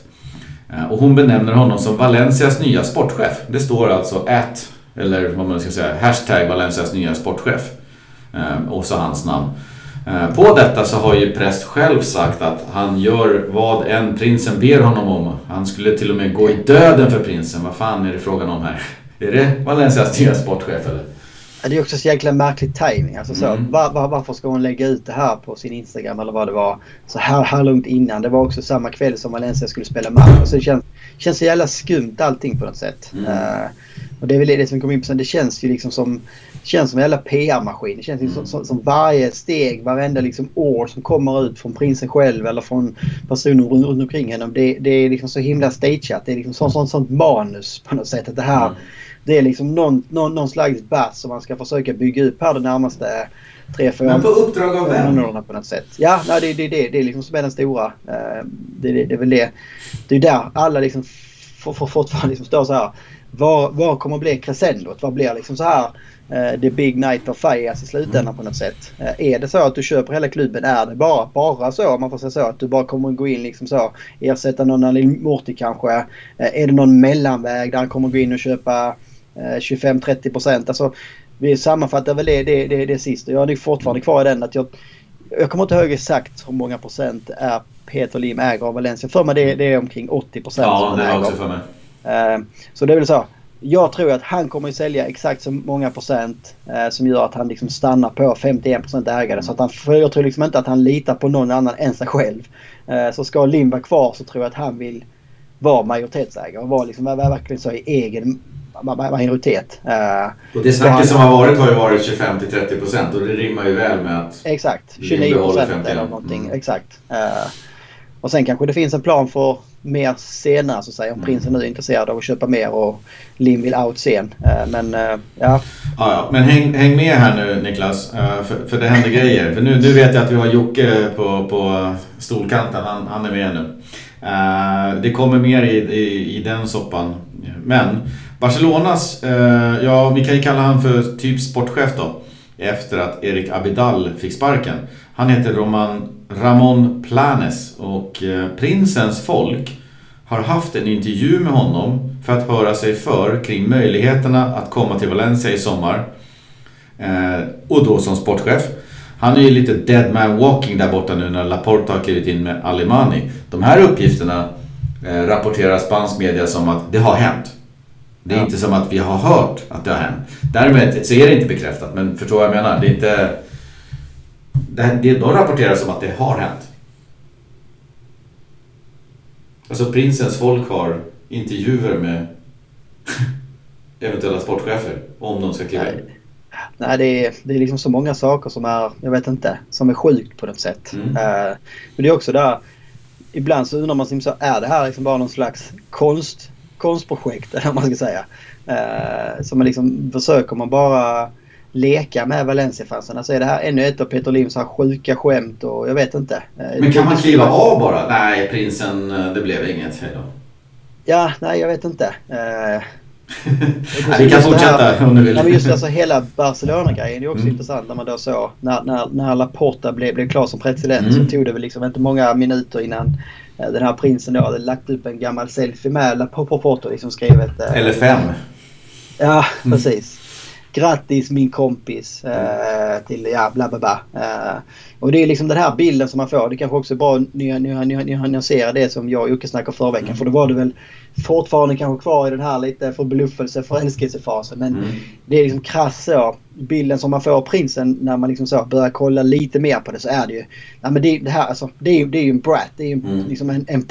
Eh, och hon benämner honom som Valencias nya sportchef. Det står alltså at, eller vad man ska säga, hashtag Valencias nya sportchef. Eh, och så hans namn. På detta så har ju Präst själv sagt att han gör vad än prinsen ber honom om. Han skulle till och med gå i döden för prinsen. Vad fan är det frågan om här? Är det Valencias nya sportchef eller? Det är också så jäkla märklig timing. Alltså så, mm. var, var, varför ska hon lägga ut det här på sin Instagram eller vad det var så här, här långt innan? Det var också samma kväll som Valencia skulle spela match. Alltså det känns, känns så jävla skumt allting på något sätt. Mm. Uh, och det är väl det som kommer in på sen. Det känns ju liksom som, känns som en jävla PR-maskin. Det känns mm. som, som, som, varje steg, varenda liksom ord som kommer ut från prinsen själv eller från personer runt, runt omkring henne. Det, det är liksom så himla stageat. Det är liksom sånt, sånt, sånt manus på något sätt. Att det här mm det är liksom någon, någon, någon slags bass som man ska försöka bygga upp här de närmaste tre, fyra Men på uppdrag av vem? på något sätt. Ja, nej, det, det, det, det är liksom som är den stora. Uh, det, det, det är väl det. Det är där alla liksom fortfarande liksom står så här. Vad, vad kommer att bli crescendot? Vad blir liksom så här uh, the big night of fires i slutändan på något sätt? Uh, är det så att du köper hela klubben? Är det bara, bara så, man får säga så, att du bara kommer att gå in liksom så, ersätta någon Alin Morty kanske? Är det någon mellanväg där han kommer gå in och köpa 25-30 eh, procent. Alltså, vi sammanfattar väl det, det, det, det sist. Jag är nog fortfarande kvar i den att jag... Jag kommer inte ihåg exakt hur många procent är Peter Lim äger av Valencia. För mig det, det är omkring 80 procent. Ja, det är också för mig. Uh, så det är väl så. Jag tror att han kommer att sälja exakt så många procent uh, som gör att han liksom stannar på 51 procent ägare. Så att han, för jag tror liksom inte att han litar på någon annan än sig själv. Uh, så ska Lim vara kvar så tror jag att han vill vara majoritetsägare och vara liksom, verkligen så i egen majoritet. Uh, och det snacket som har varit har ju varit 25 till 30 procent och det rimmar ju väl med att... Exakt, 29 procent eller någonting. Mm. Exakt. Uh, och sen kanske det finns en plan för mer senare så att säga. Om mm. prinsen nu är intresserad av att köpa mer och Lim vill out sen. Uh, men ja. ja. Ja, men häng, häng med här nu Niklas. För, för det händer grejer. För nu, nu vet jag att vi har Jocke på, på stolkanten. Han, han är med nu. Det kommer mer i, i, i, den soppan. Men Barcelonas, eh, ja vi kan ju kalla han för typ sportchef då. Efter att Erik Abidal fick sparken. Han heter Roman, Ramon Planes och eh, prinsens folk har haft en intervju med honom för att höra sig för kring möjligheterna att komma till Valencia i sommar. Eh, och då som sportchef. Han är ju lite dead man walking där borta nu när Laporta har klivit in med Alimani. De här uppgifterna eh, rapporterar spansk media som att det har hänt. Det är ja. inte som att vi har hört att det har hänt. Därmed så är det inte bekräftat, men förstår vad jag menar? Det är inte... Det, det, de rapporterar som att det har hänt. Alltså prinsens folk har intervjuer med eventuella sportchefer om de ska kliva in. Nej, det är, det är liksom så många saker som är, jag vet inte, som är sjukt på något sätt. Mm. Uh, men det är också där, ibland så undrar man sig så är det här liksom bara någon slags konst, konstprojekt eller vad man ska säga. Uh, så man liksom försöker man bara leka med Valencia-fansen. Alltså är det här ännu ett av Peter Lims sjuka skämt och jag vet inte. Uh, men kan man kliva av bara? Nej, prinsen, det blev inget. Hejdå. Ja, nej jag vet inte. ja, vi kan fortsätta om du vill. Ja, men just alltså hela Barcelona-grejen är också mm. intressant när man då såg när, när, när Laporta blev, blev klar som president mm. så tog det väl liksom inte många minuter innan eh, den här prinsen då hade lagt upp en gammal selfie med Laporta och liksom skrivit... Eh, Eller fem. Ja, mm. precis. Grattis min kompis eh, till ja bla bla bla. Eh, och det är liksom den här bilden som man får. Det kanske också är bra att nyansera det som jag och Jocke snackade förra veckan. Mm. För då var det väl fortfarande kanske kvar i den här lite förbluffelse förälskelsefasen. Men mm. det är liksom krass så. Bilden som man får av prinsen när man liksom så börjar kolla lite mer på det så är det ju. Nej, men det, det här alltså, det är ju det är en brat. Det är ju mm. liksom en, en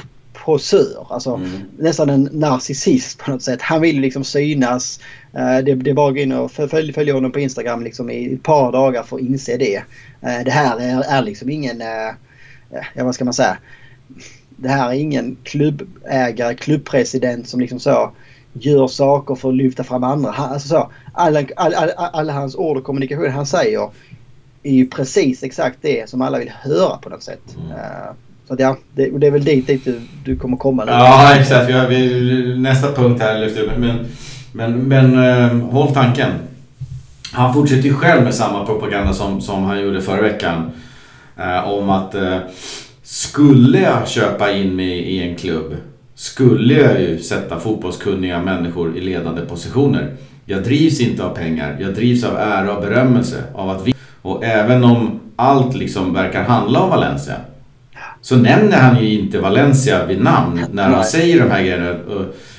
posör. Alltså mm. nästan en narcissist på något sätt. Han vill liksom synas. Uh, det, det är bara att gå in och följa, följa honom på Instagram liksom i ett par dagar för att inse det. Uh, det här är, är liksom ingen, uh, ja vad ska man säga. Det här är ingen klubbägare, klubbpresident som liksom så gör saker för att lyfta fram andra. Han, alltså så, alla, alla, alla, alla hans ord och kommunikation han säger är ju precis exakt det som alla vill höra på något sätt. Mm. Så att ja, det, det är väl dit, dit du, du kommer komma nu. Ja, exakt. Har, vi, nästa punkt här lyfter men, men, men äh, håll tanken. Han fortsätter ju själv med samma propaganda som, som han gjorde förra veckan. Äh, om att äh, skulle jag köpa in mig i en klubb skulle jag ju sätta fotbollskunniga människor i ledande positioner. Jag drivs inte av pengar, jag drivs av ära och berömmelse. Av att vi... Och även om allt liksom verkar handla om Valencia så nämner han ju inte Valencia vid namn när han säger de här grejerna.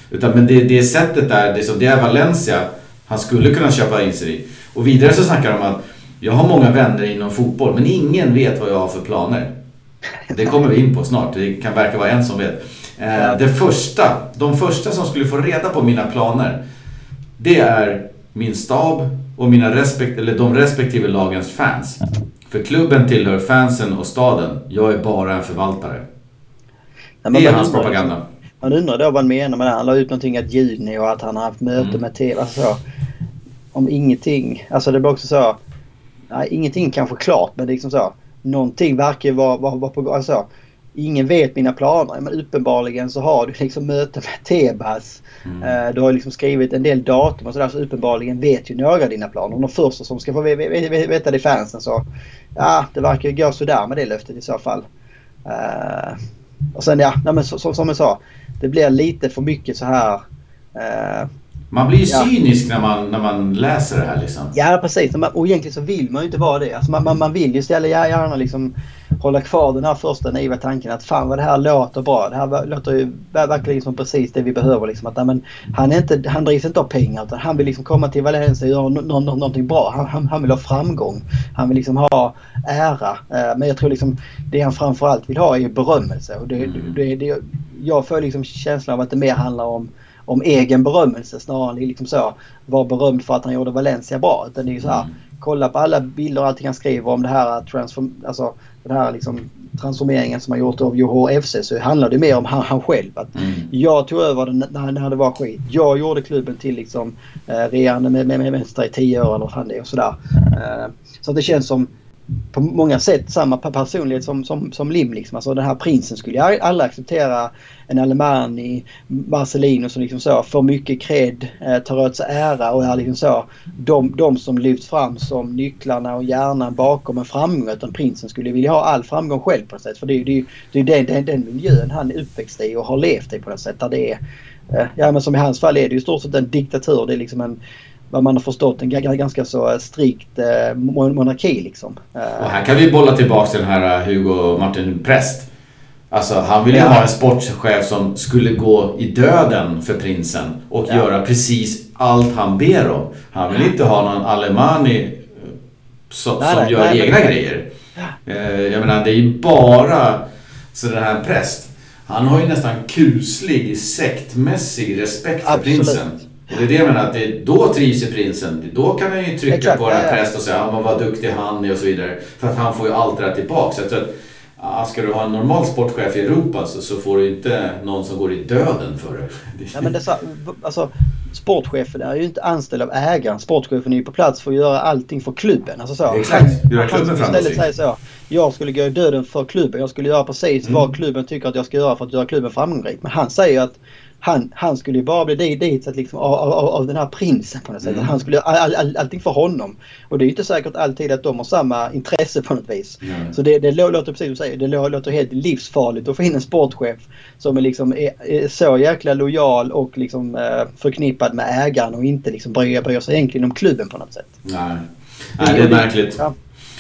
Utan men det, det sättet där, det, som, det är Valencia han skulle kunna köpa in sig i. Och vidare så snackar de om att jag har många vänner inom fotboll men ingen vet vad jag har för planer. Det kommer vi in på snart, det kan verka vara en som vet. Eh, det första, de första som skulle få reda på mina planer det är min stab och mina respekt, eller de respektive lagens fans. För klubben tillhör fansen och staden. Jag är bara en förvaltare. Det är hans undrar, propaganda. Man undrar då vad han menar med det. Han la ut någonting att juni och att han har haft möte mm. med TV. Alltså, om ingenting. Alltså det blir också så. Nej, ingenting kanske klart men det är liksom så. Någonting verkar vara, vara, vara på gång. Alltså, ingen vet mina planer. Men uppenbarligen så har du liksom möte med Tebas. Mm. Eh, du har liksom skrivit en del datum och sådär så uppenbarligen vet ju några dina planer. Och de första som ska få veta det är fansen så ja det verkar ju gå sådär med det löftet i så fall. Uh, och sen ja, nej, men så, så, som jag sa. Det blir lite för mycket så här. Uh, man blir ju ja. cynisk när man, när man läser det här liksom. Ja precis. Och egentligen så vill man ju inte vara det. Alltså man, man, man vill ju istället gärna liksom hålla kvar den här första naiva tanken att fan vad det här låter bra. Det här låter ju verkligen som precis det vi behöver. Liksom. Att, men, han, är inte, han drivs inte av pengar utan han vill liksom komma till Valencia och göra no, no, no, någonting bra. Han, han, han, vill ha framgång. Han vill liksom ha ära. Eh, men jag tror liksom det han framförallt vill ha är berömmelse. Och det, mm. det, det, jag får liksom känslan av att det mer handlar om om egen berömmelse snarare än liksom så vara berömd för att han gjorde Valencia bra. Utan det är ju så här, mm. kolla på alla bilder och allting han skriver om det här transform, alltså den här liksom transformeringen som han gjort av Johor FC så handlar det mer om han, han själv. Att mm. Jag tog över den när, när det var skit. Jag gjorde klubben till liksom eh, regerande med, med, med vänster i tio år eller vad fan det är och sådär. Eh, så det känns som på många sätt samma personlighet som, som, som Lim. Liksom. Alltså den här prinsen skulle ju aldrig acceptera en Alemani, Marcelino som liksom så får mycket cred, eh, tar åt sig ära och är liksom så de, de som lyfts fram som nycklarna och hjärnan bakom en framgång. Utan prinsen skulle vilja ha all framgång själv på något sätt. För det är ju det är, det är den, den, den miljön han är uppväxt i och har levt i på något sätt. Där det är, eh, ja men som i hans fall är det ju i stort sett en diktatur. Det är liksom en vad man har förstått en ganska så strikt eh, monarki liksom. Och här kan vi bolla tillbaka till den här Hugo Martin Präst. Alltså han ville ja. ha en sportchef som skulle gå i döden för prinsen och ja. göra precis allt han ber om. Han vill inte ha någon Alemani eh, så, nej, som nej, gör nej, egna grejer. Ja. Eh, jag menar det är ju bara så den här präst. Han har ju nästan kuslig sektmässig respekt för Absolut. prinsen. Och det är det jag menar, att det, då trivs ju prinsen. Då kan han ju trycka Exakt, på den här präst och säga ja, vad duktig han är och så vidare. För att han får ju allt det där tillbaka. Så jag tror att Ja, ska du ha en normal sportchef i Europa så, så får du inte någon som går i döden för det. Ja, men det så, alltså, sportchefen är ju inte anställd av ägaren. Sportchefen är ju på plats för att göra allting för klubben. Alltså så. Exakt, göra klubben framgångsrik. säger så. Jag skulle gå i döden för klubben. Jag skulle göra precis mm. vad klubben tycker att jag ska göra för att göra klubben framgångsrik. Men han säger att han, han skulle ju bara bli dit, dit liksom, av, av, av den här prinsen på något sätt. Mm. Han skulle all, all, allting för honom. Och det är ju inte säkert alltid att de har samma intresse på något vis. Mm. Så det, det låter precis som du säger, det låter helt livsfarligt att få in en sportchef som är, liksom, är, är så jäkla lojal och liksom, eh, förknippad med ägaren och inte liksom bryr, bryr sig egentligen om klubben på något sätt. Nej, Nej det är märkligt. Ja.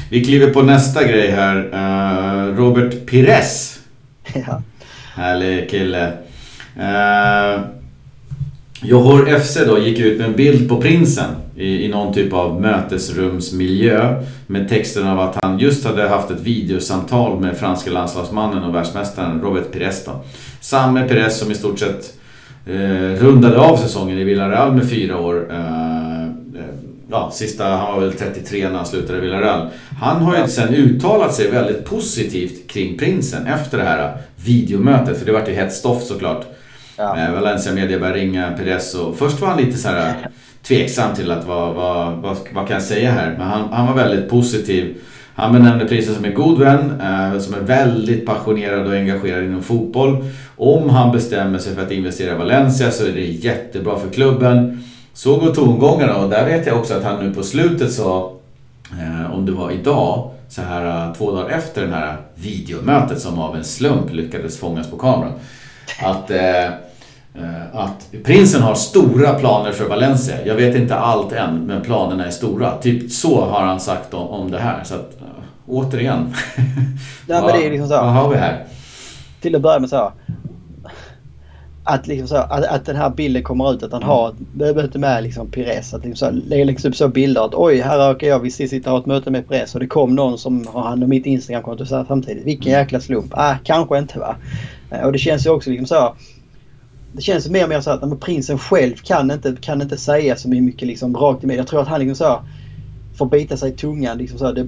Vi kliver på nästa grej här. Uh, Robert Pires. Ja. Härlig kille. Eh, Johor FC då gick ut med en bild på prinsen i, i någon typ av mötesrumsmiljö med texten av att han just hade haft ett videosamtal med franska landslagsmannen och världsmästaren Robert Pires. Då. Samme Pires som i stort sett eh, rundade av säsongen i Villarreal med fyra år. Eh, eh ja, sista, han var väl 33 när han slutade i Villarreal. Han har ju sen uttalat sig väldigt positivt kring prinsen efter det här videomötet. För det vart ju hett stoff såklart. Ja. Eh, Valencia Media började ringa Perez och först var han lite så här äh, tveksam till att vad, vad, vad, vad kan jag säga här? Men han, han var väldigt positiv. Han benämnde priset som en god vän, eh, som är väldigt passionerad och engagerad inom fotboll. Om han bestämmer sig för att investera i Valencia så är det jättebra för klubben. Så går tongångarna och där vet jag också att han nu på slutet sa, eh, om det var idag, så här två dagar efter det här videomötet som av en slump lyckades fångas på kameran. Att Eh, att prinsen har stora planer för Valencia. Jag vet inte allt än, men planerna är stora. Typ så har han sagt om, om det här. Så att, uh, återigen. ja, men det är liksom så. vad har vi här? Till att börja med så. Att, liksom så, att, att den här bilden kommer ut, att han mm. har ett möte med liksom Pires. Att liksom så, läggs upp så bilder att oj, här råkar jag visst sitta och ha ett möte med Pires och det kom någon som har hand om mitt Instagramkonto samtidigt. Vilken jäkla slump. Ah, kanske inte va. Eh, och det känns ju också liksom så det känns mer och mer så att men prinsen själv kan inte, kan inte säga så mycket liksom rakt i med. Jag tror att han liksom så får bita sig i tungan. Liksom så det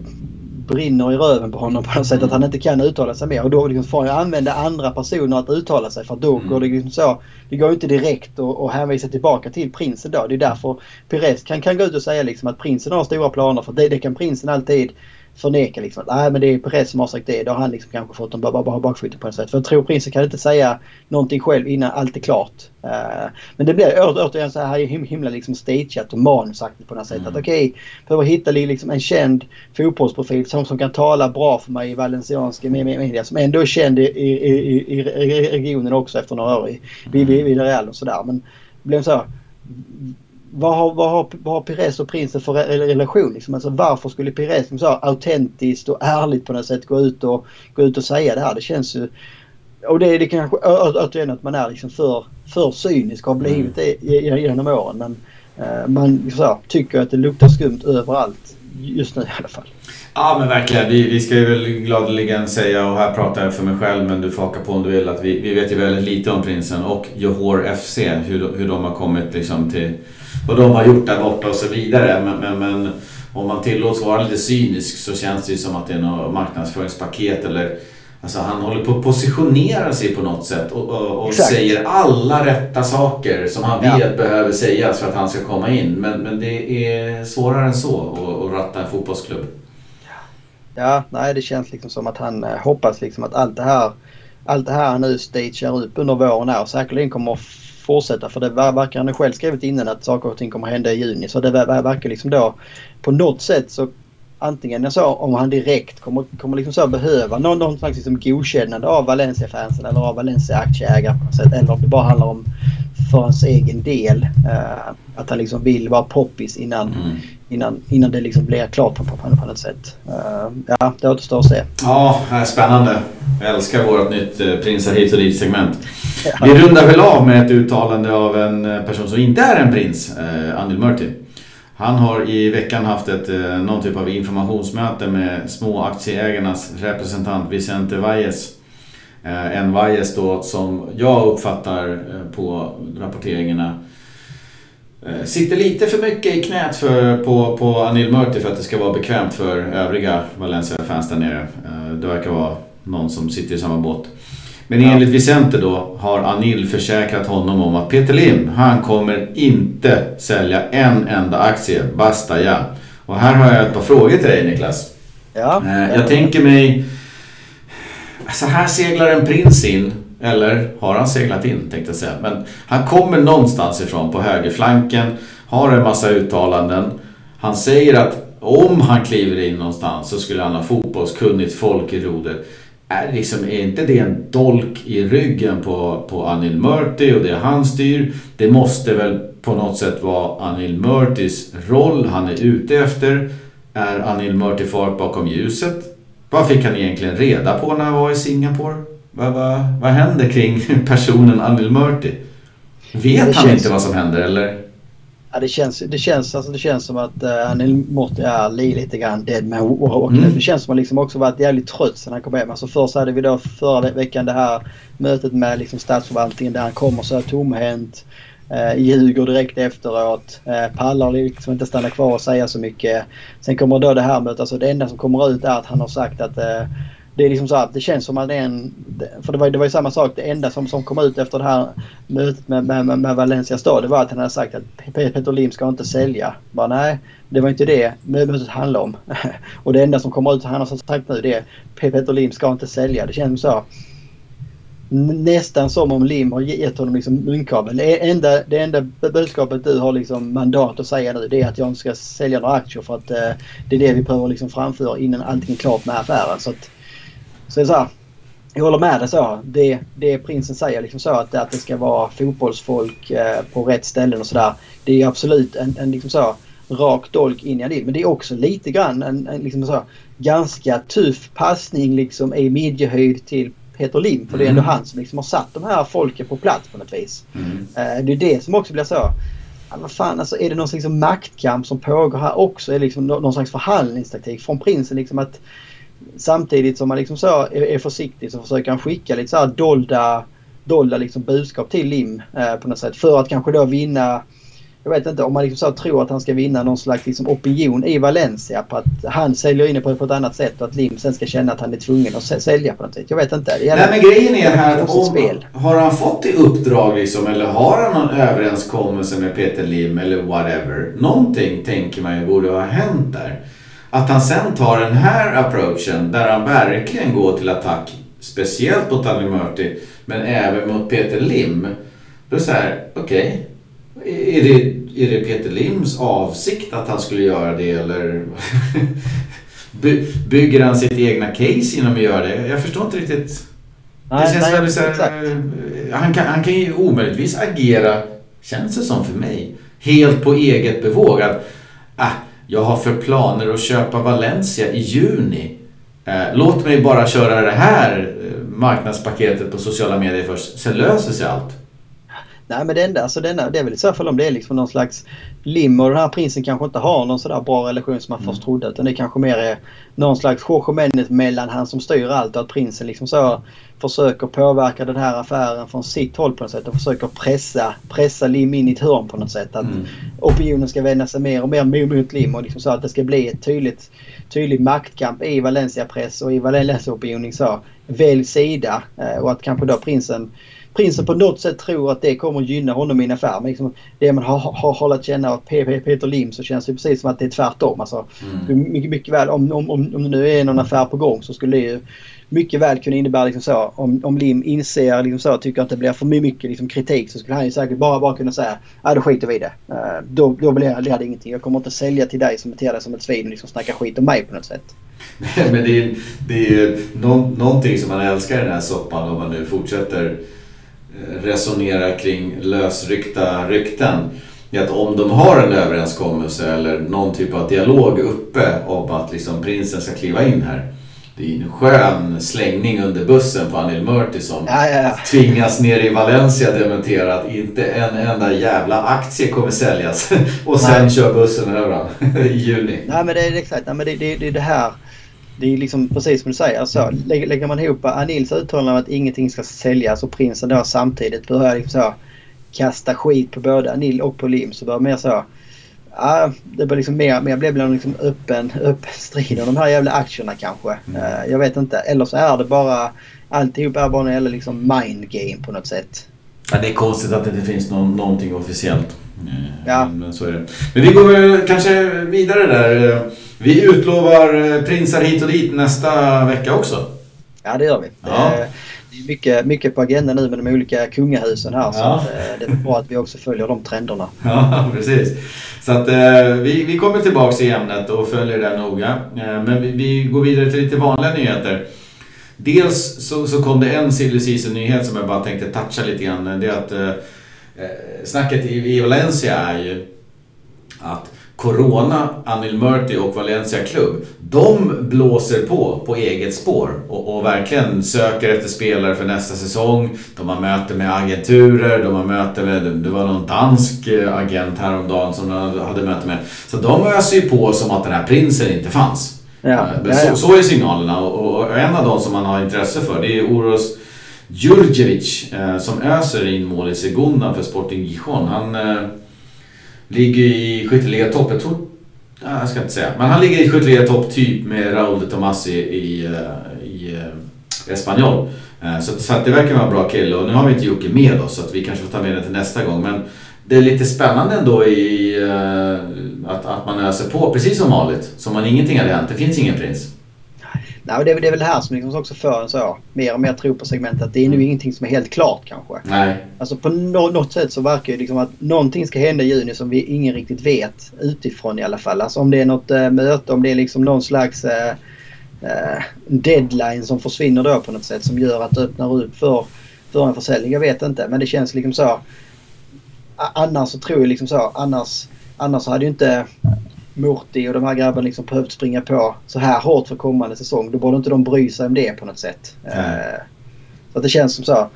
brinner i röven på honom på något sätt. Att han inte kan uttala sig mer. Och då liksom får han använda andra personer att uttala sig. För då mm. går det liksom så. Det går inte direkt att, att hänvisa tillbaka till prinsen då. Det är därför Pires kan, kan gå ut och säga liksom att prinsen har stora planer. För det, det kan prinsen alltid förneka liksom att nej men det är Perez som har sagt det. Då har han liksom kanske fått en bakfoten på något sätt. För jag tror prinsen kan inte säga någonting själv innan allt är klart. Uh, men det blir återigen så här himla liksom stageat och manusaktigt på något sätt. Mm. Att okej, okay, behöver hitta liksom en känd fotbollsprofil som, som kan tala bra för mig i valencianska media. Som ändå är känd i, i, i, i regionen också efter några år i, mm. vid, vid Real och sådär. Men det blev så här, vad har, vad, har, vad har Pires och prinsen för relation? Liksom? Alltså, varför skulle Pires liksom, så autentiskt och ärligt på något sätt gå ut och, gå ut och säga det här? Det känns ju... Och det är det kanske återigen att man är liksom för, för cynisk har blivit mm. det genom åren. Men uh, man så, tycker att det luktar skumt överallt just nu i alla fall. Ja men verkligen. Vi, vi ska ju väl gladeligen säga, och här pratar jag för mig själv men du får haka på om du vill, att vi, vi vet ju väldigt lite om prinsen och Johor FC. Hur, hur de har kommit liksom till vad de har gjort där borta och så vidare. Men, men, men om man tillåts vara lite cynisk så känns det ju som att det är något marknadsföringspaket eller Alltså han håller på att positionera sig på något sätt och, och, och säger alla rätta saker som han vet ja. behöver sägas för att han ska komma in. Men, men det är svårare än så att, att ratta en fotbollsklubb. Ja, nej det känns liksom som att han eh, hoppas liksom att allt det här allt det här han nu stagear upp under våren här säkerligen kommer att fortsätta. För det verkar han själv skrivit innan att saker och ting kommer att hända i juni. Så det verkar liksom då på något sätt så antingen så om han direkt kommer, kommer liksom så behöva någon, någon slags liksom godkännande av Valencia-fansen eller av Valencia-aktieägare på något sätt. Eller om det bara handlar om för hans egen del. Uh, att han liksom vill vara poppis innan, mm. innan, innan det liksom blir klart på, på, på något sätt. Uh, ja, det återstår att se. Ja, spännande. Jag älskar vårt nytt eh, prinsar hit och dit segment. Vi rundar väl av med ett uttalande av en person som inte är en prins, eh, Anil Murti. Han har i veckan haft ett, eh, någon typ av informationsmöte med småaktieägarnas representant Vicente Valles. Eh, en Valles då som jag uppfattar eh, på rapporteringarna Sitter lite för mycket i knät för, på, på Anil Murti för att det ska vara bekvämt för övriga Valencia-fans där nere. Det verkar vara någon som sitter i samma båt. Men ja. enligt Vicente då har Anil försäkrat honom om att Peter Lim, han kommer inte sälja en enda aktie. Basta ja. Och här har jag ett par frågor till dig Niklas. Ja. Eh, jag tänker mig... Så här seglar en prins in. Eller har han seglat in tänkte jag säga. Men han kommer någonstans ifrån på högerflanken. Har en massa uttalanden. Han säger att om han kliver in någonstans så skulle han ha fotbollskunnigt folk i roder är, liksom, är inte det en dolk i ryggen på, på Anil Murti och det han styr? Det måste väl på något sätt vara Anil Murtis roll han är ute efter. Är Anil Murti fart bakom ljuset? Vad fick han egentligen reda på när han var i Singapore? Vad, vad, vad händer kring personen Anil Murti? Vet han inte vad som händer eller? Ja, det, känns, det, känns, alltså, det känns som att uh, han är lite grann dead man walking. Mm. Det känns som att han liksom också varit jävligt trött sen han kom hem. Alltså först hade vi då förra veckan det här mötet med liksom statsförvaltningen där han kommer så här tomhänt. Uh, ljuger direkt efteråt. Uh, pallar liksom inte stanna kvar och säga så mycket. Sen kommer då det här mötet. Alltså det enda som kommer ut är att han har sagt att uh, det är liksom så att det känns som att det är en... För det var, det var ju samma sak. Det enda som, som kom ut efter det här mötet med, med, med Valencia stad det var att han hade sagt att Peter Lim ska inte sälja. Bara nej, det var inte det mötet handlade om. och det enda som kommer ut, han har sagt nu det är Peter Lim ska inte sälja. Det känns så. Nästan som om Lim har gett honom liksom munkabel. Det enda, det enda budskapet du har liksom mandat att säga nu det är att jag inte ska sälja några aktier för att eh, det är det vi behöver liksom framföra innan allting är klart med affären. Så att, så det är så här, jag håller med dig så. Det, det prinsen säger liksom så att, att det ska vara fotbollsfolk eh, på rätt ställen och sådär. Det är absolut en, en liksom så rak dolk in i det. Men det är också lite grann en, en liksom så, ganska tuff passning liksom i midjehöjd till Peter Lim. För det är ändå mm. han som liksom har satt de här folken på plats på något vis. Mm. Eh, det är det som också blir så. Ja, vad fan, alltså, är det någon slags maktkamp som pågår här också? Är det liksom någon slags förhandlingstaktik från prinsen? Liksom att samtidigt som man liksom så är, är försiktig så försöker han skicka lite så här dolda, dolda liksom budskap till Lim eh, på något sätt. För att kanske då vinna jag vet inte om man liksom så tror att han ska vinna någon slags liksom opinion i Valencia på att han säljer in det på, på ett annat sätt och att Lim sen ska känna att han är tvungen att sälja på något sätt. Jag vet inte. Det Nej men grejen är här om, spel. har han fått i uppdrag liksom eller har han någon överenskommelse med Peter Lim eller whatever. Någonting tänker man ju borde ha hänt där. Att han sen tar den här approachen där han verkligen går till attack, speciellt mot Annie Murti, men även mot Peter Lim. Då är det så här, okej. Okay. Är, det, är det Peter Lims avsikt att han skulle göra det eller bygger han sitt egna case genom att göra det? Jag förstår inte riktigt. Nej, det känns nej, väldigt så här, han, kan, han kan ju omöjligtvis agera, känns det som för mig, helt på eget bevåg. Att, jag har för planer att köpa Valencia i juni. Eh, låt mig bara köra det här eh, marknadspaketet på sociala medier först, sen löser sig allt. Nej men det enda, alltså denna, det är väl i så fall om det är liksom någon slags lim och den här prinsen kanske inte har någon sådär bra relation som man mm. först trodde. Utan det kanske mer är någon slags Jorge mellan han som styr allt och att prinsen liksom så försöker påverka den här affären från sitt håll på något sätt och försöker pressa, pressa Lim in i ett hörn på något sätt. Att mm. opinionen ska vända sig mer och mer mot Lim och liksom så att det ska bli ett tydligt, tydlig maktkamp i Valencia press och i Valencia opinion så. Välj sida eh, och att kanske då prinsen prinsen på något sätt tror att det kommer att gynna honom i en affär. Men liksom, det man har, har, har lärt känna av Peter Lim så känns det precis som att det är tvärtom. Alltså, mm. mycket, mycket väl, om, om, om det nu är någon affär på gång så skulle det ju mycket väl kunna innebära liksom så, om, om Lim inser, liksom så, tycker att det blir för mycket liksom, kritik så skulle han ju säkert bara, bara kunna säga ja då skiter vi i det. Uh, då, då blir det, det ingenting. Jag kommer inte sälja till dig som beter dig som ett svin och liksom snacka skit om mig på något sätt. Men det är, det är nå, någonting som man älskar i den här soppan om man nu fortsätter eh, resonera kring lösryckta rykten. Att om de har en överenskommelse eller någon typ av dialog uppe om att liksom prinsen ska kliva in här det är en skön slängning under bussen på Anil Murti som ja, ja, ja. tvingas ner i Valencia dementera att inte en enda jävla aktie kommer säljas. Och sen Nej. kör bussen över i juni. Nej men det är exakt, Nej, men det, det, det är det här. Det är liksom precis som du säger. Alltså, lägger, lägger man ihop Anils uttalande om att ingenting ska säljas och prinsen då samtidigt börjar liksom så kasta skit på både Anil och på Lim så börjar mer så Ja, det blir liksom mer, mer blev en liksom öppen, öppen strid om de här jävla aktierna kanske. Mm. Uh, jag vet inte. Eller så är det bara alltihop är bara en liksom mind game på något sätt. Ja, det är konstigt att det inte finns någon, någonting officiellt. Eh, ja. Men så är det. Men vi går väl kanske vidare där. Vi utlovar prinsar hit och dit nästa vecka också. Ja, det gör vi. Ja. Det, är mycket, mycket på agendan nu med de olika kungahusen här. Ja. Så att, eh, det är bra att vi också följer de trenderna. Ja, precis. Så att eh, vi, vi kommer tillbaks i ämnet och följer det noga. Eh, men vi, vi, går vidare till lite vanliga nyheter. Dels så, så kom det en silly season-nyhet som jag bara tänkte toucha lite grann. Det är att eh, snacket i, i Valencia är ju att Corona, Anil Murti och Valencia Club, de blåser på på eget spår och, och, verkligen söker efter spelare för nästa säsong. De har möte med agenturer, de har möte med, det var någon dansk eh, agent häromdagen som de hade möte med. Så de öser ju på som att den här prinsen inte fanns. Ja, eh, ja. Så, så, är signalerna och, och, en av de som man har intresse för det är Oros Djurdjevic eh, som öser in mål i Segunda för Sporting Gijon. Han eh, Ligger i skytteliga-topp. Jag tror... Nej, jag ska inte säga. Men han ligger i skytteliga-topp typ med Raúl de Tomasi i, eh, i, i Espanyol. Eh, så, så att det verkar vara en bra kille och nu har vi inte Jocke med oss så att vi kanske får ta med den till nästa gång. Men det är lite spännande ändå i att, att man öser på precis som vanligt. Som om ingenting hade hänt. Det finns ingen prins. Nej, det, är, det är väl det här som liksom också för en så mer och mer tro på segmentet. Det är nu mm. ingenting som är helt klart kanske. Nej. Alltså på no något sätt så verkar det liksom att någonting ska hända i juni som vi ingen riktigt vet utifrån i alla fall. Alltså om det är något äh, möte, om det är liksom någon slags äh, äh, deadline som försvinner då på något sätt som gör att det öppnar upp för, för en försäljning. Jag vet inte men det känns liksom så. Annars så tror jag liksom så. Annars, annars hade ju inte Murti och de här grabbarna liksom behövt springa på så här hårt för kommande säsong. Då borde inte de bry sig om det på något sätt. Mm. så att det känns som så.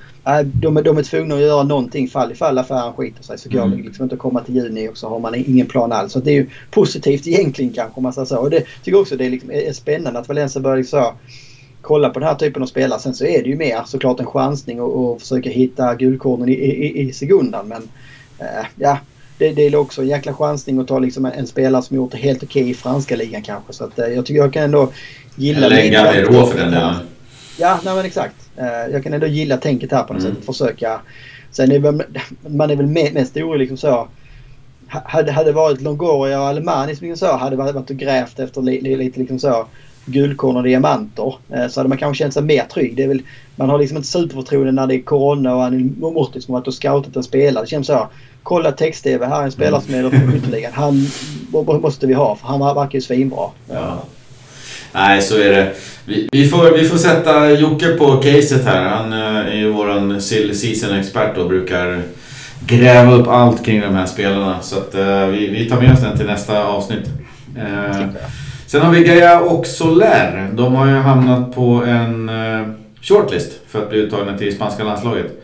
De, är, de är tvungna att göra någonting fall ifall affären skiter sig så går mm. det liksom inte att komma till juni och så har man ingen plan alls. Så det är ju positivt egentligen kanske om man säger så. Och det tycker också det är, liksom, är spännande att Valencia börjar liksom kolla på den här typen av spelare. Sen så är det ju mer såklart en chansning och, och försöka hitta guldkornen i, i, i sekundan. Men äh, ja, det, det är också en jäkla chansning att ta liksom en, en spelare som gjort det helt okej okay i franska ligan kanske. Så att, eh, jag tycker jag kan ändå gilla... Eller en Gamero för den delen. Ja, nej men exakt. Eh, jag kan ändå gilla tänket här på något mm. sätt. Försöka... Sen är väl, man är väl mest orolig liksom så. Hade, hade varit Longoria och Alemani som liksom så hade varit och grävt efter lite, lite liksom så guldkorn och diamanter eh, så hade man kanske känt sig mer trygg. Det är väl, man har liksom inte superförtroende när det är Corona och Anil Mortis som varit och scoutat en spelare. Det känns så kolla text-tv. Här är en spelare som är i skytteligan. Han måste vi ha för han verkar ju svinbra. Ja. Nej, så är det. Vi, vi, får, vi får sätta Jocke på caset här. Han eh, är ju våran season-expert och brukar gräva upp allt kring de här spelarna. Så att, uh, vi, vi tar med oss den till nästa avsnitt. Uh, sen har vi Gaia och Soler. De har ju hamnat på en eh, shortlist för att bli uttagna till spanska landslaget.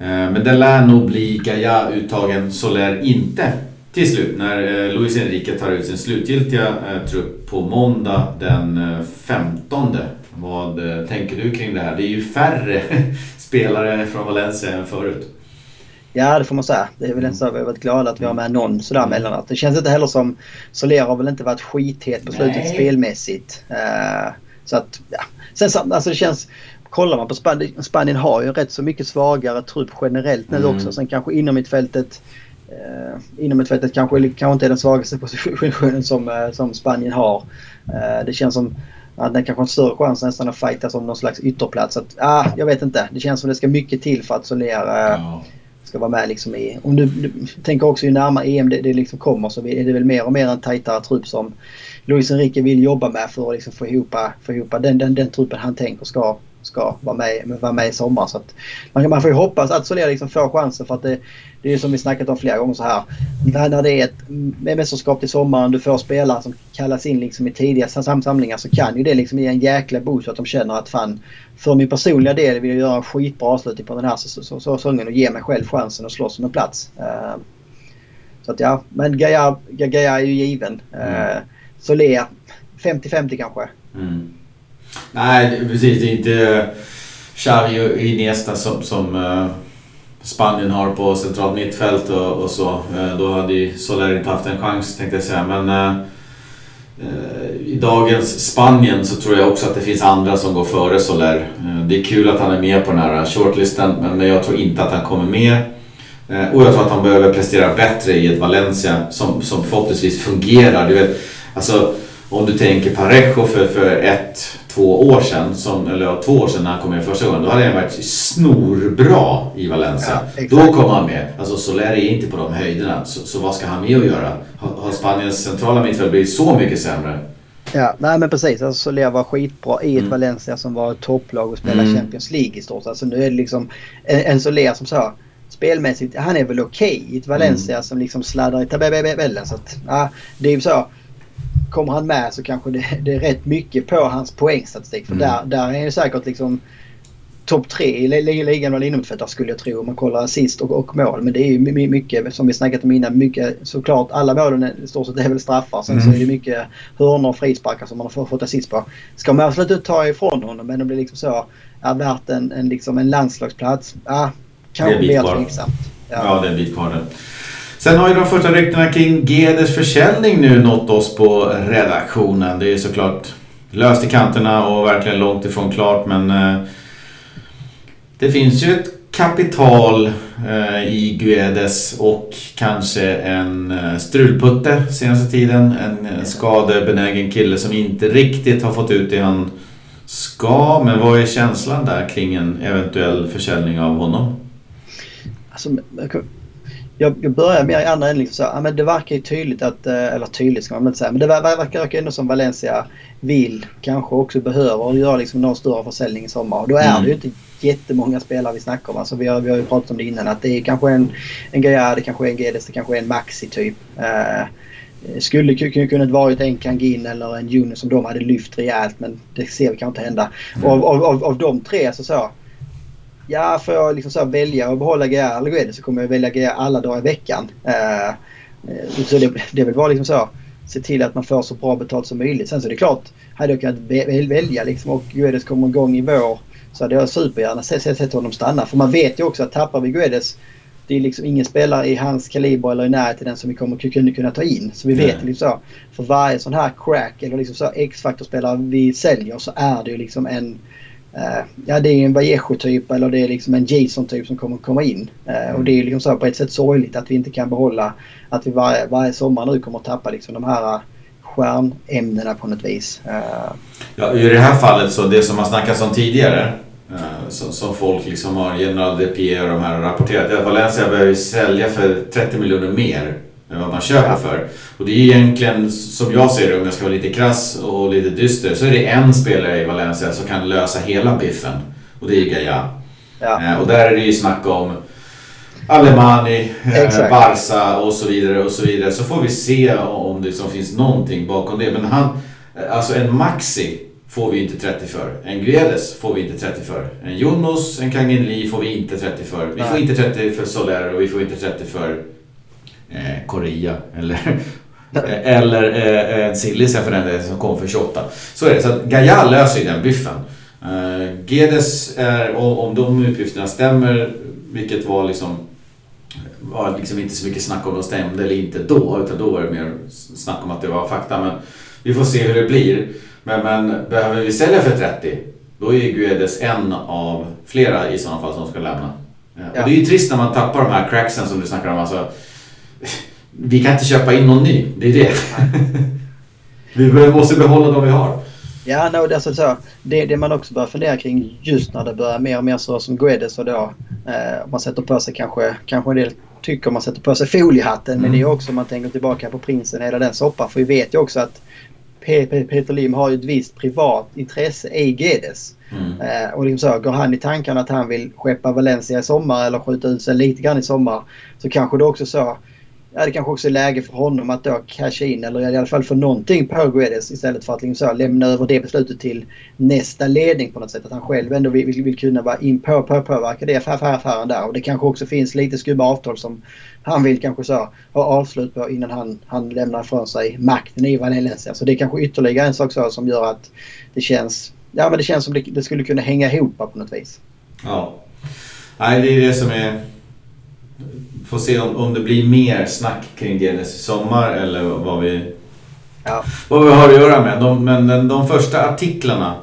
Eh, men det lär nog bli Gaia uttagen Soler inte till slut när eh, Luis Enrique tar ut sin slutgiltiga trupp på måndag den 15. Vad tänker du kring det här? Det är ju färre spelare från Valencia än förut. Ja det får man säga. Det är väl så att vi har varit glada att vi har med någon sådär mm. mellanåt. Det känns inte heller som Soler har väl inte varit skithet på slutet Nej. spelmässigt. så att ja. Sen alltså det känns kollar man på Spanien, Spanien har ju rätt så mycket svagare trupp generellt nu mm. också. Sen kanske inom mitt fältet eh, inom ett fältet kanske, kanske inte är den svagaste positionen som, eh, som Spanien har. Det känns som att den kanske har en större chans nästan att fightas om någon slags ytterplats. Att, ah, jag vet inte. Det känns som det ska mycket till för att Soler ja ska vara med liksom i... Om du, du tänker också ju närmare EM det, det liksom kommer så är det väl mer och mer en tajtare trupp som Luis Enrique vill jobba med för att liksom få ihop, få ihop den, den, den truppen han tänker ska ska vara med, vara med i sommar. Så man, man får ju hoppas att Soler liksom får chansen för att det, det är som vi snackat om flera gånger så här. När, när det är ett mästerskap till sommaren, du får spelare som kallas in liksom i tidiga samlingar så kan ju det liksom ge en jäkla boost så att de känner att fan för min personliga del vill jag göra en skitbra avslutning på den här säsongen och ge mig själv chansen att slåss om en plats. Uh, så att ja, men Gaia, Gaia är ju given. Uh, Soler 50-50 kanske. Mm. Nej, precis. Det är inte eh, Xavi och Iniesta som, som eh, Spanien har på centralt mittfält och, och så. Eh, då hade ju Soler inte haft en chans tänkte jag säga. Men i dagens Spanien så tror jag också att det finns andra som går före Soler. Det är kul att han är med på den här shortlisten men jag tror inte att han kommer med. Och jag tror att han behöver prestera bättre i ett Valencia som, som förhoppningsvis fungerar. Du vet, alltså, om du tänker Parejo för, för ett, två år sedan, som, eller två år sedan när han kom med första gången, då hade han varit snorbra i Valencia. Ja, då kom han med. Alltså Soler är inte på de höjderna, så, så vad ska han med att göra? Har, har Spaniens centrala mittfält blivit så mycket sämre? Ja, nej men precis. Alltså Soler var skitbra i ett mm. Valencia som var ett topplag och spelade mm. Champions League i stort. Alltså nu är det liksom en, en Soler som sa spelmässigt, han är väl okej okay i ett Valencia mm. som liksom sladdar i tabellen. Så att, ja, det är ju så kommer han med så kanske det, det, är rätt mycket på hans poängstatistik. För mm. där, där är det säkert liksom topp tre i ligan vad innermittfältare skulle jag tro om man kollar assist och, och mål. Men det är ju mycket, som vi snackat om innan, mycket såklart alla målen i stort sett är väl straffar. Sen mm. så är det mycket hörnor och frisparkar som man har fått assist på. Ska man absolut inte ta ifrån honom men det blir liksom så, är värt en, en, liksom en landslagsplats? Ja, kanske mer tveksamt. Ja. ja, det är en bit kvar Sen har ju de första ryktena kring Gedes försäljning nu nått oss på redaktionen. Det är såklart löst i kanterna och verkligen långt ifrån klart men eh, det finns ju ett kapital eh, i Guedes och kanske en eh, strulputte senaste tiden. En skadebenägen kille som inte riktigt har fått ut det han ska. Men vad är känslan där kring en eventuell försäljning av honom? Alltså, jag, jag börjar mer i andra änden. Liksom ja, men det verkar ju tydligt att, eh, eller tydligt ska man inte säga, men det verkar ändå som Valencia vill, kanske också behöver göra liksom någon större försäljning i sommar. Och då är mm. det ju inte jättemånga spelare vi snackar om. Alltså vi, har, vi har ju pratat om det innan att det är kanske en, en Gaia, det kanske är en Gedes, det kanske är en Maxi typ. Uh, skulle kunnat varit en Kangin eller en Juno som de hade lyft rejält men det ser vi kanske inte hända. Mm. Och av, av, av, av de tre så så ja, får jag liksom så välja att behålla GR eller Guedes så kommer jag välja GR alla dagar i veckan. Uh, så det, det väl bara liksom så. Se till att man får så bra betalt som möjligt. Sen så är det klart, hade jag kunnat välja liksom och Guedes kommer igång i vår så hade jag supergärna sett, sett, sett honom stanna. För man vet ju också att tappar vi Guedes det är liksom ingen spelare i hans kaliber eller i närheten den som vi kommer kunna, kunna ta in. Så vi vet mm. liksom så. För varje sån här crack eller liksom så X-faktor-spelare vi säljer så är det ju liksom en Eh, ja, det är en Vallejo-typ eller det är liksom en Jason-typ som kommer komma in. Mm. och det är liksom så på ett sätt sorgligt att vi inte kan behålla att vi varje, varje sommar nu kommer att tappa liksom de här eh, stjärnämnena på något vis. Ja, I det här fallet så det som har snackats om tidigare som, som folk liksom har, General DP och de här rapporterat, är att Valencia behöver sälja för 30 miljoner mer vad man köper för. Och det är egentligen, som jag ser det, om jag ska vara lite krass och lite dyster, så är det en spelare i Valencia som kan lösa hela biffen. Och det är Gaia. Ja. Eh, och där är det ju snack om Alemani, eh, Barca och så vidare och så vidare. Så får vi se om det som finns någonting bakom det. Men han, alltså en Maxi får vi inte 30 för. En Guedes får vi inte 30 för. En Jonos, en Kangin Lee får vi inte 30 för. Vi får inte 30 för Soler och vi får inte 30 för eh, Korea eller, eh, eller eh, en Sillis för den delen som kom för 28. Så är det. Så att Gaia löser ju den biffen. Eh, Gedes är, om de uppgifterna stämmer, vilket var liksom var liksom inte så mycket snack om de stämde eller inte då, utan då var det mer snack om att det var fakta. Men vi får se hur det blir. Men, men behöver vi sälja för 30? då är Guedes en av flera i sådana fall som ska lämna. Ja. Och det är ju trist när man tappar de här cracksen som du snackar om. Alltså, vi kan inte köpa in någon ny, det är det. vi måste behålla de vi har. Ja, no, alltså så, det, det man också bör fundera kring just när det börjar mer och mer så som Guedes och då eh, man sätter på sig kanske, kanske en del tycker man sätter på sig foliehatten mm. men det är också om man tänker tillbaka på prinsen hela den soppan för vi vet ju också att Peter Lim har ju ett visst privat intresse i Guedes. Mm. Eh, och liksom så, går han i tankarna att han vill skeppa Valencia i sommar eller skjuta ut sig lite grann i sommar så kanske det också så ja, det kanske också är läge för honom att då casha in eller i alla fall få någonting på Guedes istället för att liksom så, lämna över det beslutet till nästa ledning på något sätt. Att han själv ändå vill, vill, vill kunna vara in på, på påverka det affär, affären där. Och det kanske också finns lite skumma avtal som han vill kanske så ha avslut på innan han, han lämnar ifrån sig makten i Valencia. Så det är kanske ytterligare en sak så som gör att det känns, ja, men det känns som det, det skulle kunna hänga ihop på något vis. Ja. Nej, det är det som är Får se om, om det blir mer snack kring Guinness i sommar eller vad vi, ja. vad vi har att göra med. De, men de, första artiklarna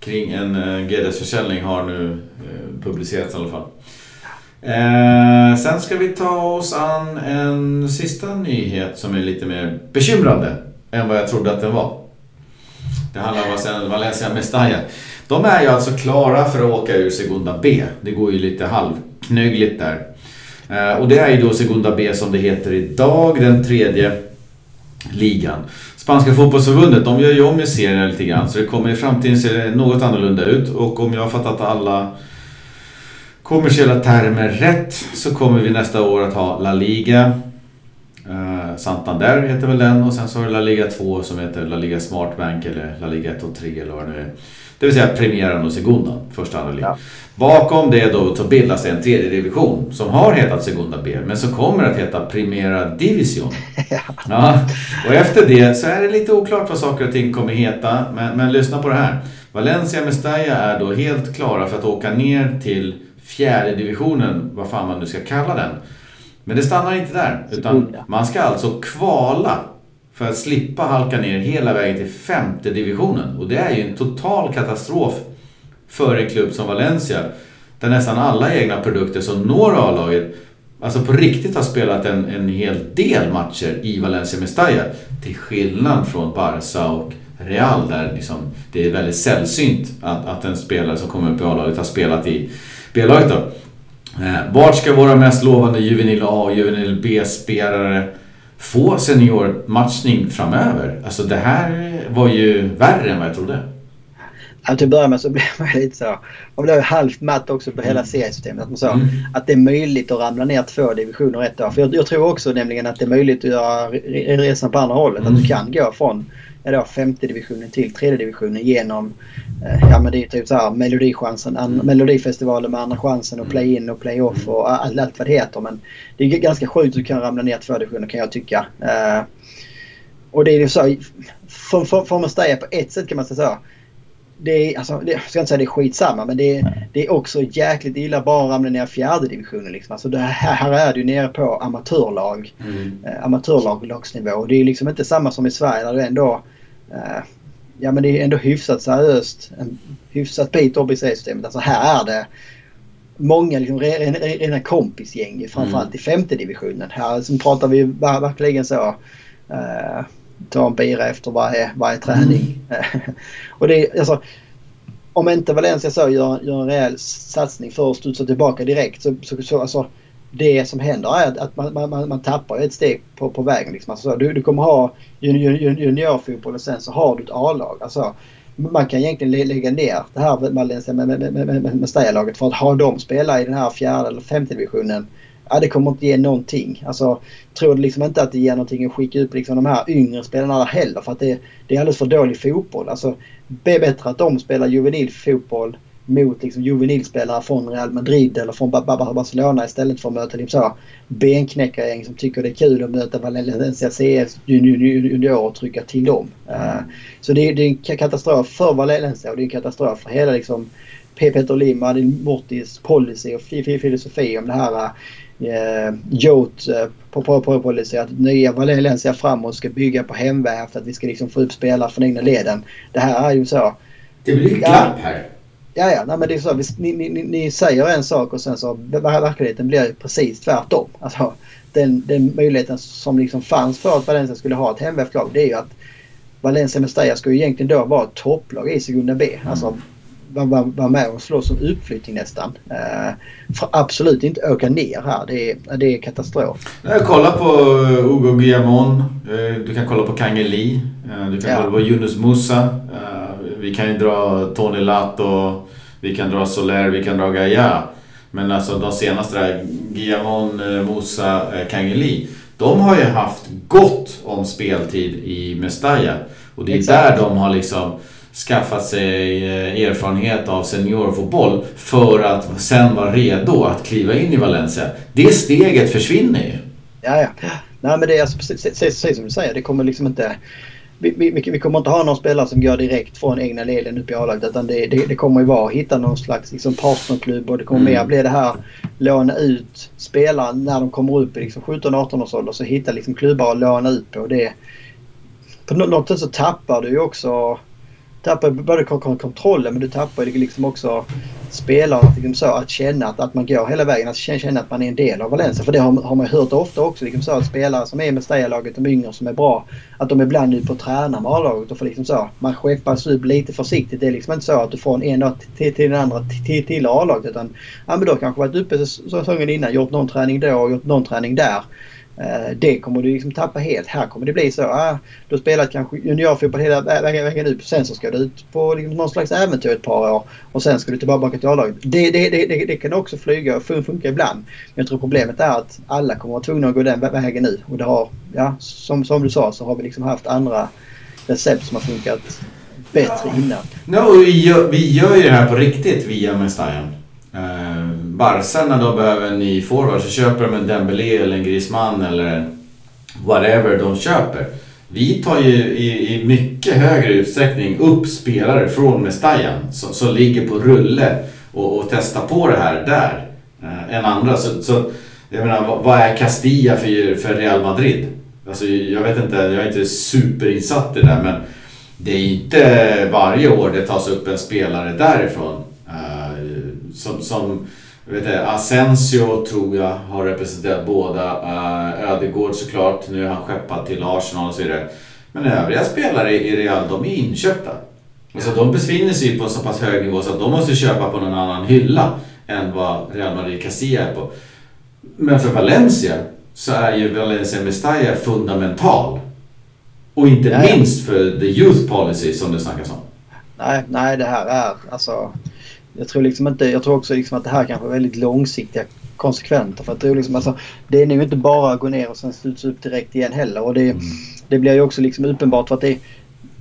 kring en eh, GDS-försäljning har nu uh, publicerats i alla fall. Eh, sen ska vi ta oss an en sista nyhet som är lite mer bekymrande än vad jag trodde att den var. Det handlar om Valencia Mestalla. De är ju alltså klara för att åka ur Segunda B. Det går ju lite halvknögligt där. Eh, och det är ju då Segunda B som det heter idag, den tredje ligan. Spanska fotbollsförbundet, de gör ju om i serien lite grann så det kommer i framtiden se något annorlunda ut och om jag har fattat alla kommersiella termer rätt så kommer vi nästa år att ha La Liga. Eh, Santander heter väl den och sen så har du La Liga 2 som heter La Liga Smartbank eller La Liga 1 och 3 eller vad det nu är. Det vill säga Premieran och Segunda, första andra ligan. Ja. Bakom det då så bildas det en tredje division som har hetat Segunda B men som kommer att heta Primera Division. Ja. Och efter det så är det lite oklart vad saker och ting kommer heta men, men lyssna på det här. Valencia Mestalla är då helt klara för att åka ner till fjärde divisionen, vad fan man nu ska kalla den. Men det stannar inte där utan man ska alltså kvala för att slippa halka ner hela vägen till femte divisionen. Och det är ju en total katastrof för en klubb som Valencia. Där nästan alla egna produkter som når A-laget alltså på riktigt har spelat en, en hel del matcher i Valencia Mestalla. Till skillnad från Barca och Real där liksom det är väldigt sällsynt att, att en spelare som kommer upp i A-laget har spelat i B-laget. Eh, vart ska våra mest lovande juvenil A och juvenil B-spelare få seniormatchning framöver? Alltså det här var ju värre än vad jag trodde. Ja, till att börja med så blev man lite så. Man blev halvt matt också på hela mm. seriesystemet. Att, man sa, mm. att det är möjligt att ramla ner två divisioner ett år. För jag, jag, tror också nämligen att det är möjligt att göra resan på andra hållet. Mm. Att du kan gå från ja, femte divisionen till tredje divisionen genom eh, ja, men det är typ så här, Melodichansen, an, mm. Melodifestivalen med Andra chansen och play-in och play-off och allt, allt vad det heter. Men det är ganska sjukt att du kan ramla ner två divisioner kan jag tycka. Uh, och det är ju så, får man säga på ett sätt kan man säga så det är, alltså, det, jag ska inte säga det är skitsamma men det är, det är också jäkligt illa bara att ramla ner i fjärde divisionen. Liksom. Alltså det här, här är du nere på amatörlag. Mm. Eh, amatörlagsnivå. Och det är liksom inte samma som i Sverige där du ändå eh, Ja men det är ändå hyfsat seriöst. En hyfsat bit upp i systemet. Alltså här är det många liksom, rena, rena kompisgäng framförallt mm. i femte divisionen. Här liksom, pratar vi verkligen så. Eh, ta en bira efter varje, varje träning. Mm. och det alltså, om inte Valencia så gör, gör en rejäl satsning för att studsa tillbaka direkt så, så, så alltså, det som händer är att, att man, man, man tappar ett steg på, på vägen. Liksom. Alltså, du, du kommer ha junior, juniorfotboll och sen så har du ett A-lag. Alltså, man kan egentligen lägga ner det här Valencia med, med, med, med, med, med laget för att ha dem spela i den här fjärde eller femte divisionen ja, det kommer inte ge någonting. Alltså, tror liksom inte att det ger någonting att skicka ut liksom de här yngre spelarna heller för att det, det är alldeles för dålig fotboll. Alltså, det är bättre att de spelar juvenil fotboll mot liksom juvenilspelare från Real Madrid eller från Barcelona istället för att möta liksom så benknäckargäng som tycker det är kul att möta Valencia CS juniorer och trycka till dem. Mm. Så det, det, är en katastrof för Valencia och det är en katastrof för hela liksom Peter Lim, Martin Mortis policy och filosofi om det här eh, eh, Jot eh, på, på, på policy att nya Valencia framåt ska bygga på hemväv för att vi ska liksom få upp spelare från egna leden. Det här är ju så. Det blir glapp här. Ja, ja, nej, men det är så. Ni, ni, ni säger en sak och sen så verkligheten blir precis tvärtom. Alltså, den, den möjligheten som liksom fanns för att Valencia skulle ha ett hemvävt-lag det är ju att Valencia Mestalla ju egentligen då vara ett topplag i Segunda B. Mm. Alltså vara var, med och slåss om utflyttning nästan. Uh, för absolut inte åka ner här. Det är, det är katastrof. kolla på eh, Hugo Guillamon. Uh, du kan kolla på Kangeli. Du kan ja. kolla på Yunus Musa. vi kan ju dra Tony Lato. Vi kan dra Soler. Vi kan dra Gaia. Men alltså de senaste där, Guillamon, Musa, Kangeli. De har ju haft gott om speltid i Mestalla. Och det är Exakt. där de har liksom skaffat sig eh, erfarenhet av seniorfotboll för att sen vara redo att kliva in i Valencia. Det steget försvinner ju. Ja, ja. Nej, men det är alltså precis, precis som du säger. Det kommer liksom inte... Vi, vi, vi, kommer inte ha någon spelare som går direkt från egna leden upp i A-laget. Utan det, det, det, kommer ju vara att hitta någon slags liksom, partnerklubb och det kommer mm. mer bli det här låna ut spelare när de kommer upp i liksom 17-18 års ålder. Så hitta liksom klubbar att låna ut på. Det, på något sätt så tappar du ju också tappar både kontrollen men du tappar liksom också spelarna liksom så, att känna att, att man går hela vägen. Att känna att man är en del av Valencia. För det har, har man hört ofta också. Liksom så, att spelare som är med Steja-laget, de yngre som är bra, att de ibland är på och träna med A-laget. Och får liksom så, man skeppas upp lite försiktigt. Det är liksom inte så att du får en dag till, till den andra till, till A-laget. Utan ja, men du har kanske varit uppe säsongen innan, gjort någon träning då och gjort någon träning där. Eh, det kommer du liksom tappa helt. Här kommer det bli så. Ah, du har spelat kanske juniorfotboll hela vägen ut. Sen så ska du ut på liksom någon slags äventyr ett par år. Och sen ska du tillbaka till A-laget. Det, det, det, det, kan också flyga och funka ibland. Men jag tror problemet är att alla kommer att vara tvungna att gå den vägen nu. Och det har, ja, som, som du sa så har vi liksom haft andra recept som har funkat bättre innan. No, vi, gör, vi gör ju det här på riktigt via Mestajan. Eh, Barca när de behöver en ny forward så köper de en Dembélé eller en Griezmann eller whatever de köper. Vi tar ju i, i mycket högre utsträckning upp spelare från Mestajan som, som ligger på rulle och, och testar på det här där eh, än andra. Så, så jag menar, vad, vad är Castilla för, för Real Madrid? Alltså, jag vet inte, jag är inte superinsatt i det där men det är inte varje år det tas upp en spelare därifrån som, som vet jag, Asensio tror jag har representerat båda. Uh, Ödegård såklart, nu är han skeppad till Arsenal och så vidare. Men övriga spelare i Real, de är inköpta. Alltså de befinner sig på en så pass hög nivå så att de måste köpa på någon annan hylla än vad Real Madrid Castilla är på. Men för Valencia så är ju Valencia Mestalla fundamental. Och inte ja. minst för the youth policy som det snackas om. Nej, nej det här är alltså jag tror liksom inte, jag tror också liksom att det här kanske är väldigt långsiktiga konsekvenser. För att det, är liksom, alltså, det är nog inte bara att gå ner och sen studsa upp direkt igen heller. Och det, mm. det blir ju också liksom uppenbart för att det,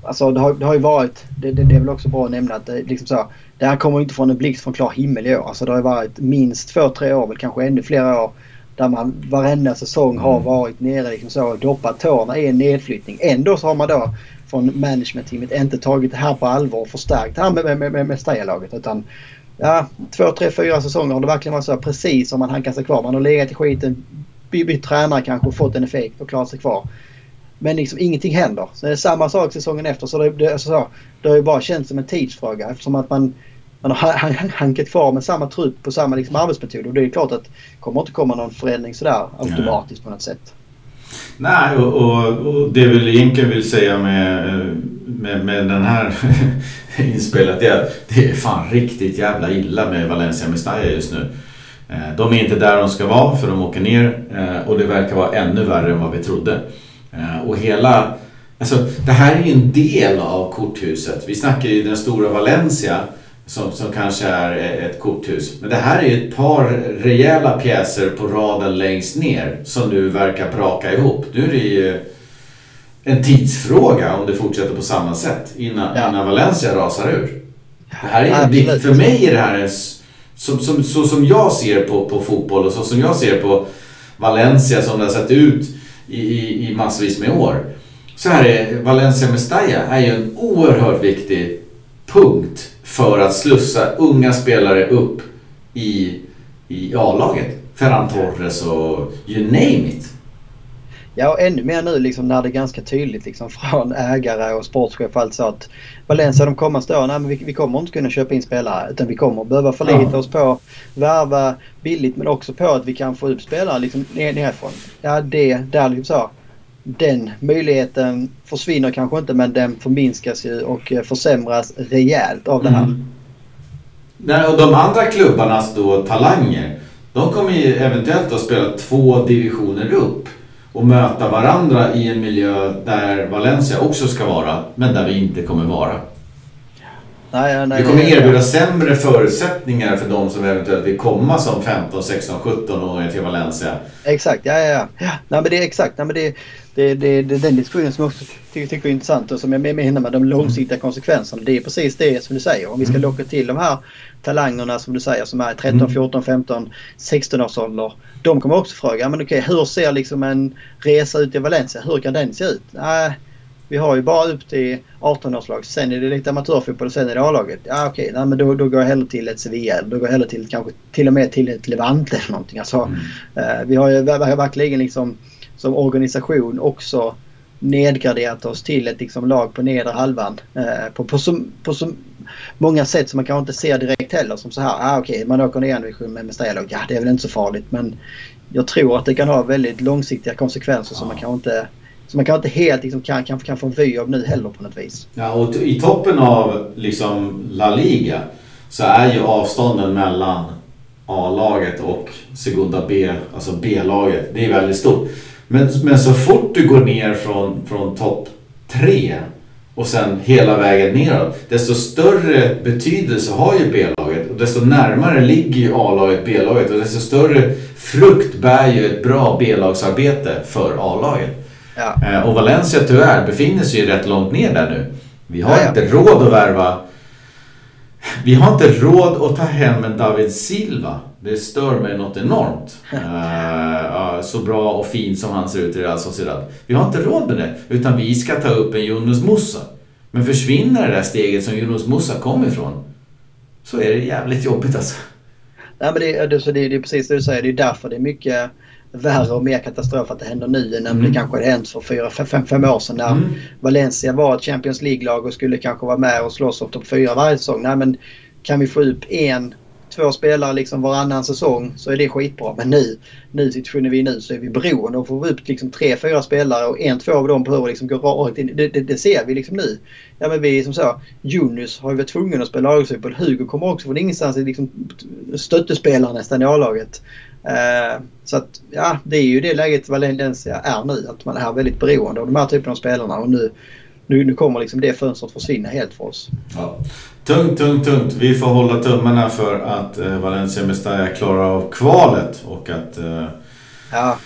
alltså, det, har, det har ju varit, det, det, det är väl också bra att nämna att det, liksom så, det här kommer inte från en blixt från klar himmel i år. Alltså, det har varit minst två, tre år, väl kanske ännu flera år där man varenda säsong har mm. varit nere liksom så och doppat tårna i en nedflyttning. Ändå så har man då från managementteamet inte tagit det här på allvar och förstärkt det här med, med, med, med Steja-laget. Utan ja, två, tre, fyra säsonger har det verkligen varit så precis som man hankar sig kvar. Man har legat i skiten, bytt tränare kanske och fått en effekt och klarat sig kvar. Men liksom ingenting händer. Så det är samma sak säsongen efter. Så det, det, alltså så, det har ju bara känts som en tidsfråga eftersom att man, man har hankat kvar med samma trupp på samma liksom arbetsmetod. Och det är klart att det kommer inte komma någon förändring sådär automatiskt på något sätt. Nej, och, och, och det jag väl egentligen vill säga med, med, med den här inspelet är att det är fan riktigt jävla illa med Valencia Mestalla just nu. Eh, de är inte där de ska vara för de åker ner eh, och det verkar vara ännu värre än vad vi trodde. Eh, och hela... Alltså, det här är ju en del av korthuset. Vi snackar ju den stora Valencia som, som kanske är ett korthus. Men det här är ett par rejäla pjäser på raden längst ner som nu verkar braka ihop. Nu är det ju en tidsfråga om det fortsätter på samma sätt innan, ja. innan Valencia rasar ur. Det här är för mig är det här en, som, som, så som jag ser på, på fotboll och så som jag ser på Valencia som det har sett ut i, i, i massvis med år. Så här är Valencia Mestalla är ju en oerhört viktig punkt för att slussa unga spelare upp i, i A-laget. Ferran Torres och you name it. Ja, och ännu mer nu liksom när det är ganska tydligt liksom från ägare och sportchef och allt så att Valencia de kommande åren, nej men vi, vi kommer inte kunna köpa in spelare utan vi kommer behöva förlita ja. oss på värva billigt men också på att vi kan få upp spelare liksom nerifrån. Ja, det där liksom så. Den möjligheten försvinner kanske inte men den förminskas ju och eh, försämras rejält av det här. Mm. Nej, och de andra klubbarnas då talanger, de kommer ju eventuellt att spela två divisioner upp och möta varandra i en miljö där Valencia också ska vara, men där vi inte kommer vara. Nej, nej, vi kommer erbjuda sämre förutsättningar för de som eventuellt vill komma som 15, 16, 17 åringar till Valencia. Exakt, ja, ja, ja. Nej, men det är exakt. Nej, men det, det, det, det är den diskussionen som jag också tycker, tycker är intressant och som jag menar med de långsiktiga konsekvenserna. Det är precis det som du säger. Om vi ska mm. locka till de här talangerna som du säger som är 13, 14, 15, 16 års ålder. De kommer också fråga, men okej hur ser liksom en resa ut i Valencia? Hur kan den se ut? Nej, vi har ju bara upp till 18-årslag. Sen är det lite amatörfotboll och sen är det A-laget. Ja okej, nej, men då, då går jag hellre till ett Sevilla. Då går jag hellre till kanske till och med till ett Levante eller någonting. Alltså, mm. eh, vi har ju verkligen liksom som organisation också nedgraderat oss till ett liksom, lag på nedre halvan. Eh, på, på, så, på så många sätt som man kanske inte ser direkt heller. Som så här, ah, okej okay, man åker ner en division med Mestalla ja det är väl inte så farligt. Men jag tror att det kan ha väldigt långsiktiga konsekvenser ja. som man kanske inte som man kanske inte helt liksom, kan, kan, kan få en vy av nu heller på något vis. Ja, och i toppen av liksom La Liga så är ju avstånden mellan A-laget och Segunda B, alltså B-laget, det är väldigt stort. Men, men så fort du går ner från, från topp tre och sen hela vägen neråt. Desto större betydelse har ju B-laget och desto närmare ligger ju A-laget B-laget och desto större frukt bär ju ett bra B-lagsarbete för A-laget. Ja. Eh, och Valencia tyvärr befinner sig ju rätt långt ner där nu. Vi har ja, inte råd att värva vi har inte råd att ta hem en David Silva. Det stör mig något enormt. Uh, så bra och fin som han ser ut i Real Sociedad. Vi har inte råd med det. Utan vi ska ta upp en Yunus Musa. Men försvinner det där steget som Yunus Musa kom ifrån. Så är det jävligt jobbigt alltså. Nej, men det, det, det, det är precis det du säger. Det är därför det är mycket värre och mer katastrof att det händer nu än mm. det kanske hade hänt för fyra, fem, fem år sedan när mm. Valencia var ett Champions League-lag och skulle kanske vara med och slåss om topp fyra varje säsong. Nej, men kan vi få upp en, två spelare liksom varannan säsong så är det skitbra. Men nu, nu situationen vi är nu så är vi beroende av att få upp liksom tre, fyra spelare och en, två av dem behöver liksom gå rakt in. Det, det, det, ser vi liksom nu. Ja men vi som så, Junus har ju varit tvungen att spela lagfotboll. Hugo kommer också från ingenstans liksom stöttespelare nästan i A-laget. Uh, så att ja, det är ju det läget Valencia är nu. Att man är väldigt beroende av de här typen av spelarna. Och nu, nu, nu kommer liksom det fönstret försvinna helt för oss. Ja. Tungt, tungt, tungt. Vi får hålla tummarna för att eh, Valencia Mestalla klarar av kvalet och att, eh, ja,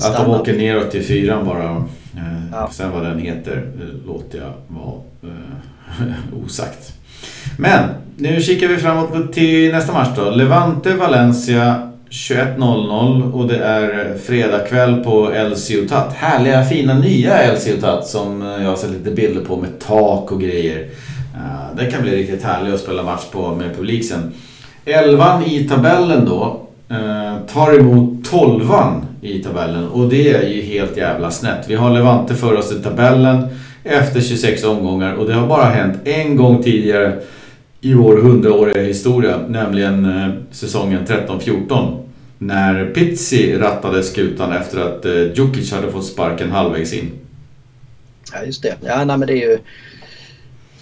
att de åker neråt till fyran bara. Eh, ja. Sen vad den heter eh, låter jag vara eh, osagt. Men nu kikar vi framåt till nästa match då. Levante Valencia 21.00 och det är fredagkväll på El Ciutat. Härliga fina nya El Ciutat som jag har sett lite bilder på med tak och grejer. Eh, det kan bli riktigt härligt att spela match på med publik sen. Elvan i tabellen då eh, tar emot tolvan i tabellen och det är ju helt jävla snett. Vi har Levante för oss i tabellen efter 26 omgångar och det har bara hänt en gång tidigare i vår hundraåriga historia, nämligen eh, säsongen 13-14. När Pizzi rattade skutan efter att uh, Djukic hade fått sparken halvvägs in. Ja just det. Ja nej, men det är ju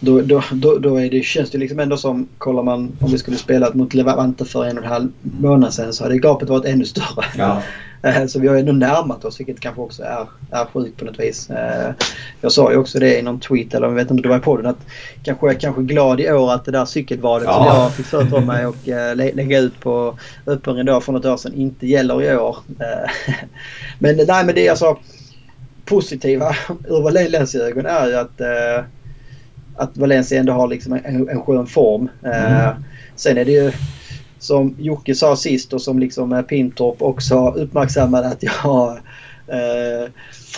då, då, då, då är det, känns det liksom ändå som, kollar man om vi skulle spela mot Levante för en och en halv månad sedan så hade gapet varit ännu större. Ja. Eh, så vi har ändå närmat oss vilket kanske också är, är sjukt på något vis. Eh, jag sa ju också det i någon tweet eller jag vet inte om det var i podden att kanske jag kanske glad i år att det där cykelvalet ja. som jag fick för mig och eh, lägga ut på öppen dag för något år sedan inte gäller i år. Men nej men det är alltså positiva ur Valencias ögon är ju att att Valencia ändå har liksom en, en skön form. Mm. Sen är det ju som Jocke sa sist och som liksom Pintorp också uppmärksammade att jag eh,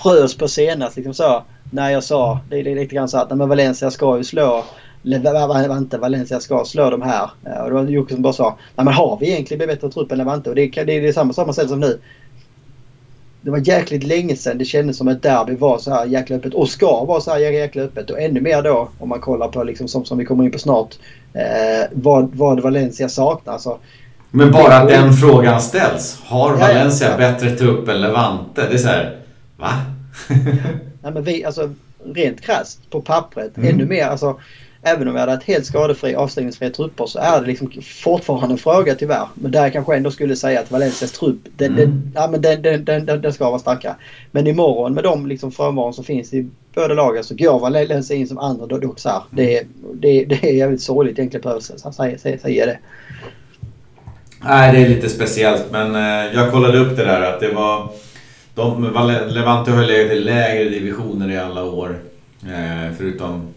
frös på senast. Liksom så, när jag sa, det är lite grann så att men Valencia ska ju slå Levante, Valencia ska slå de här. Eh, och det var Jocke som bara sa, nej men har vi egentligen bättre trupp än Levante? Och det, det, det är samma, samma sätt som nu det var jäkligt länge sedan det kändes som ett derby var så här jäkla öppet och ska vara så här jäkla öppet. Och ännu mer då om man kollar på liksom som, som vi kommer in på snart. Eh, vad, vad Valencia saknar. Alltså, men bara att den frågan ställs. Har Valencia ja, ja. bättre trupp än Levante? Det är så här, va? Nej, men vi, alltså, rent krasst på pappret mm. ännu mer. Alltså, även om vi hade haft helt skadefri avstängningsfria trupper så är det liksom fortfarande en fråga tyvärr. Men där jag kanske ändå skulle säga att Valencias trupp den, mm. den, ja, men den, den, den, den, ska vara starkare. Men imorgon med de liksom frånvaron som finns i båda lagen så går Valencia in som andra doxar. Det, det, det är jävligt sorgligt egentligen behöver säga, säga, säga det. Nej, det är lite speciellt men eh, jag kollade upp det där att det var... De, Levante har legat i lägre divisioner i alla år. Eh, förutom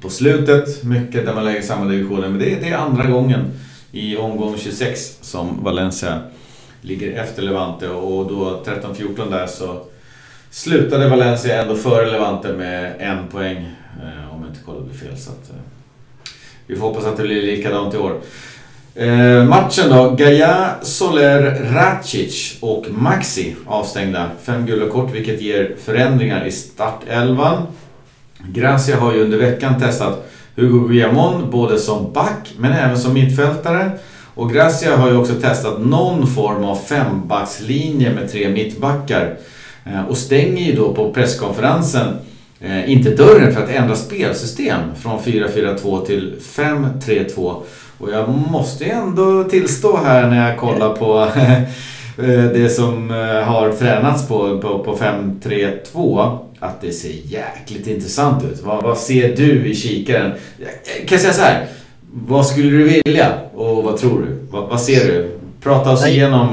på slutet, mycket där man lägger samma divisioner. Men det, det är andra gången i omgång 26 som Valencia ligger efter Levante och då 13-14 där så slutade Valencia ändå före Levante med en poäng. Eh, om jag inte kollade fel. Så att, eh, vi får hoppas att det blir likadant i år. Eh, matchen då. Gaia, Soler, Racic och Maxi avstängda. Fem gula kort vilket ger förändringar i startelvan. Gracia har ju under veckan testat Hugo Guillamon både som back men även som mittfältare. Och Gracia har ju också testat någon form av fembackslinje med tre mittbackar. Eh, och stänger ju då på presskonferensen eh, inte dörren för att ändra spelsystem från 4-4-2 till 5-3-2. Och jag måste ju ändå tillstå här när jag kollar på eh, det som har tränats på, på, på 5-3-2 att det ser jäkligt intressant ut. Vad, vad ser du i kikaren? Kan jag säga så här. Vad skulle du vilja och vad tror du? Vad, vad ser du? Prata oss Nej. igenom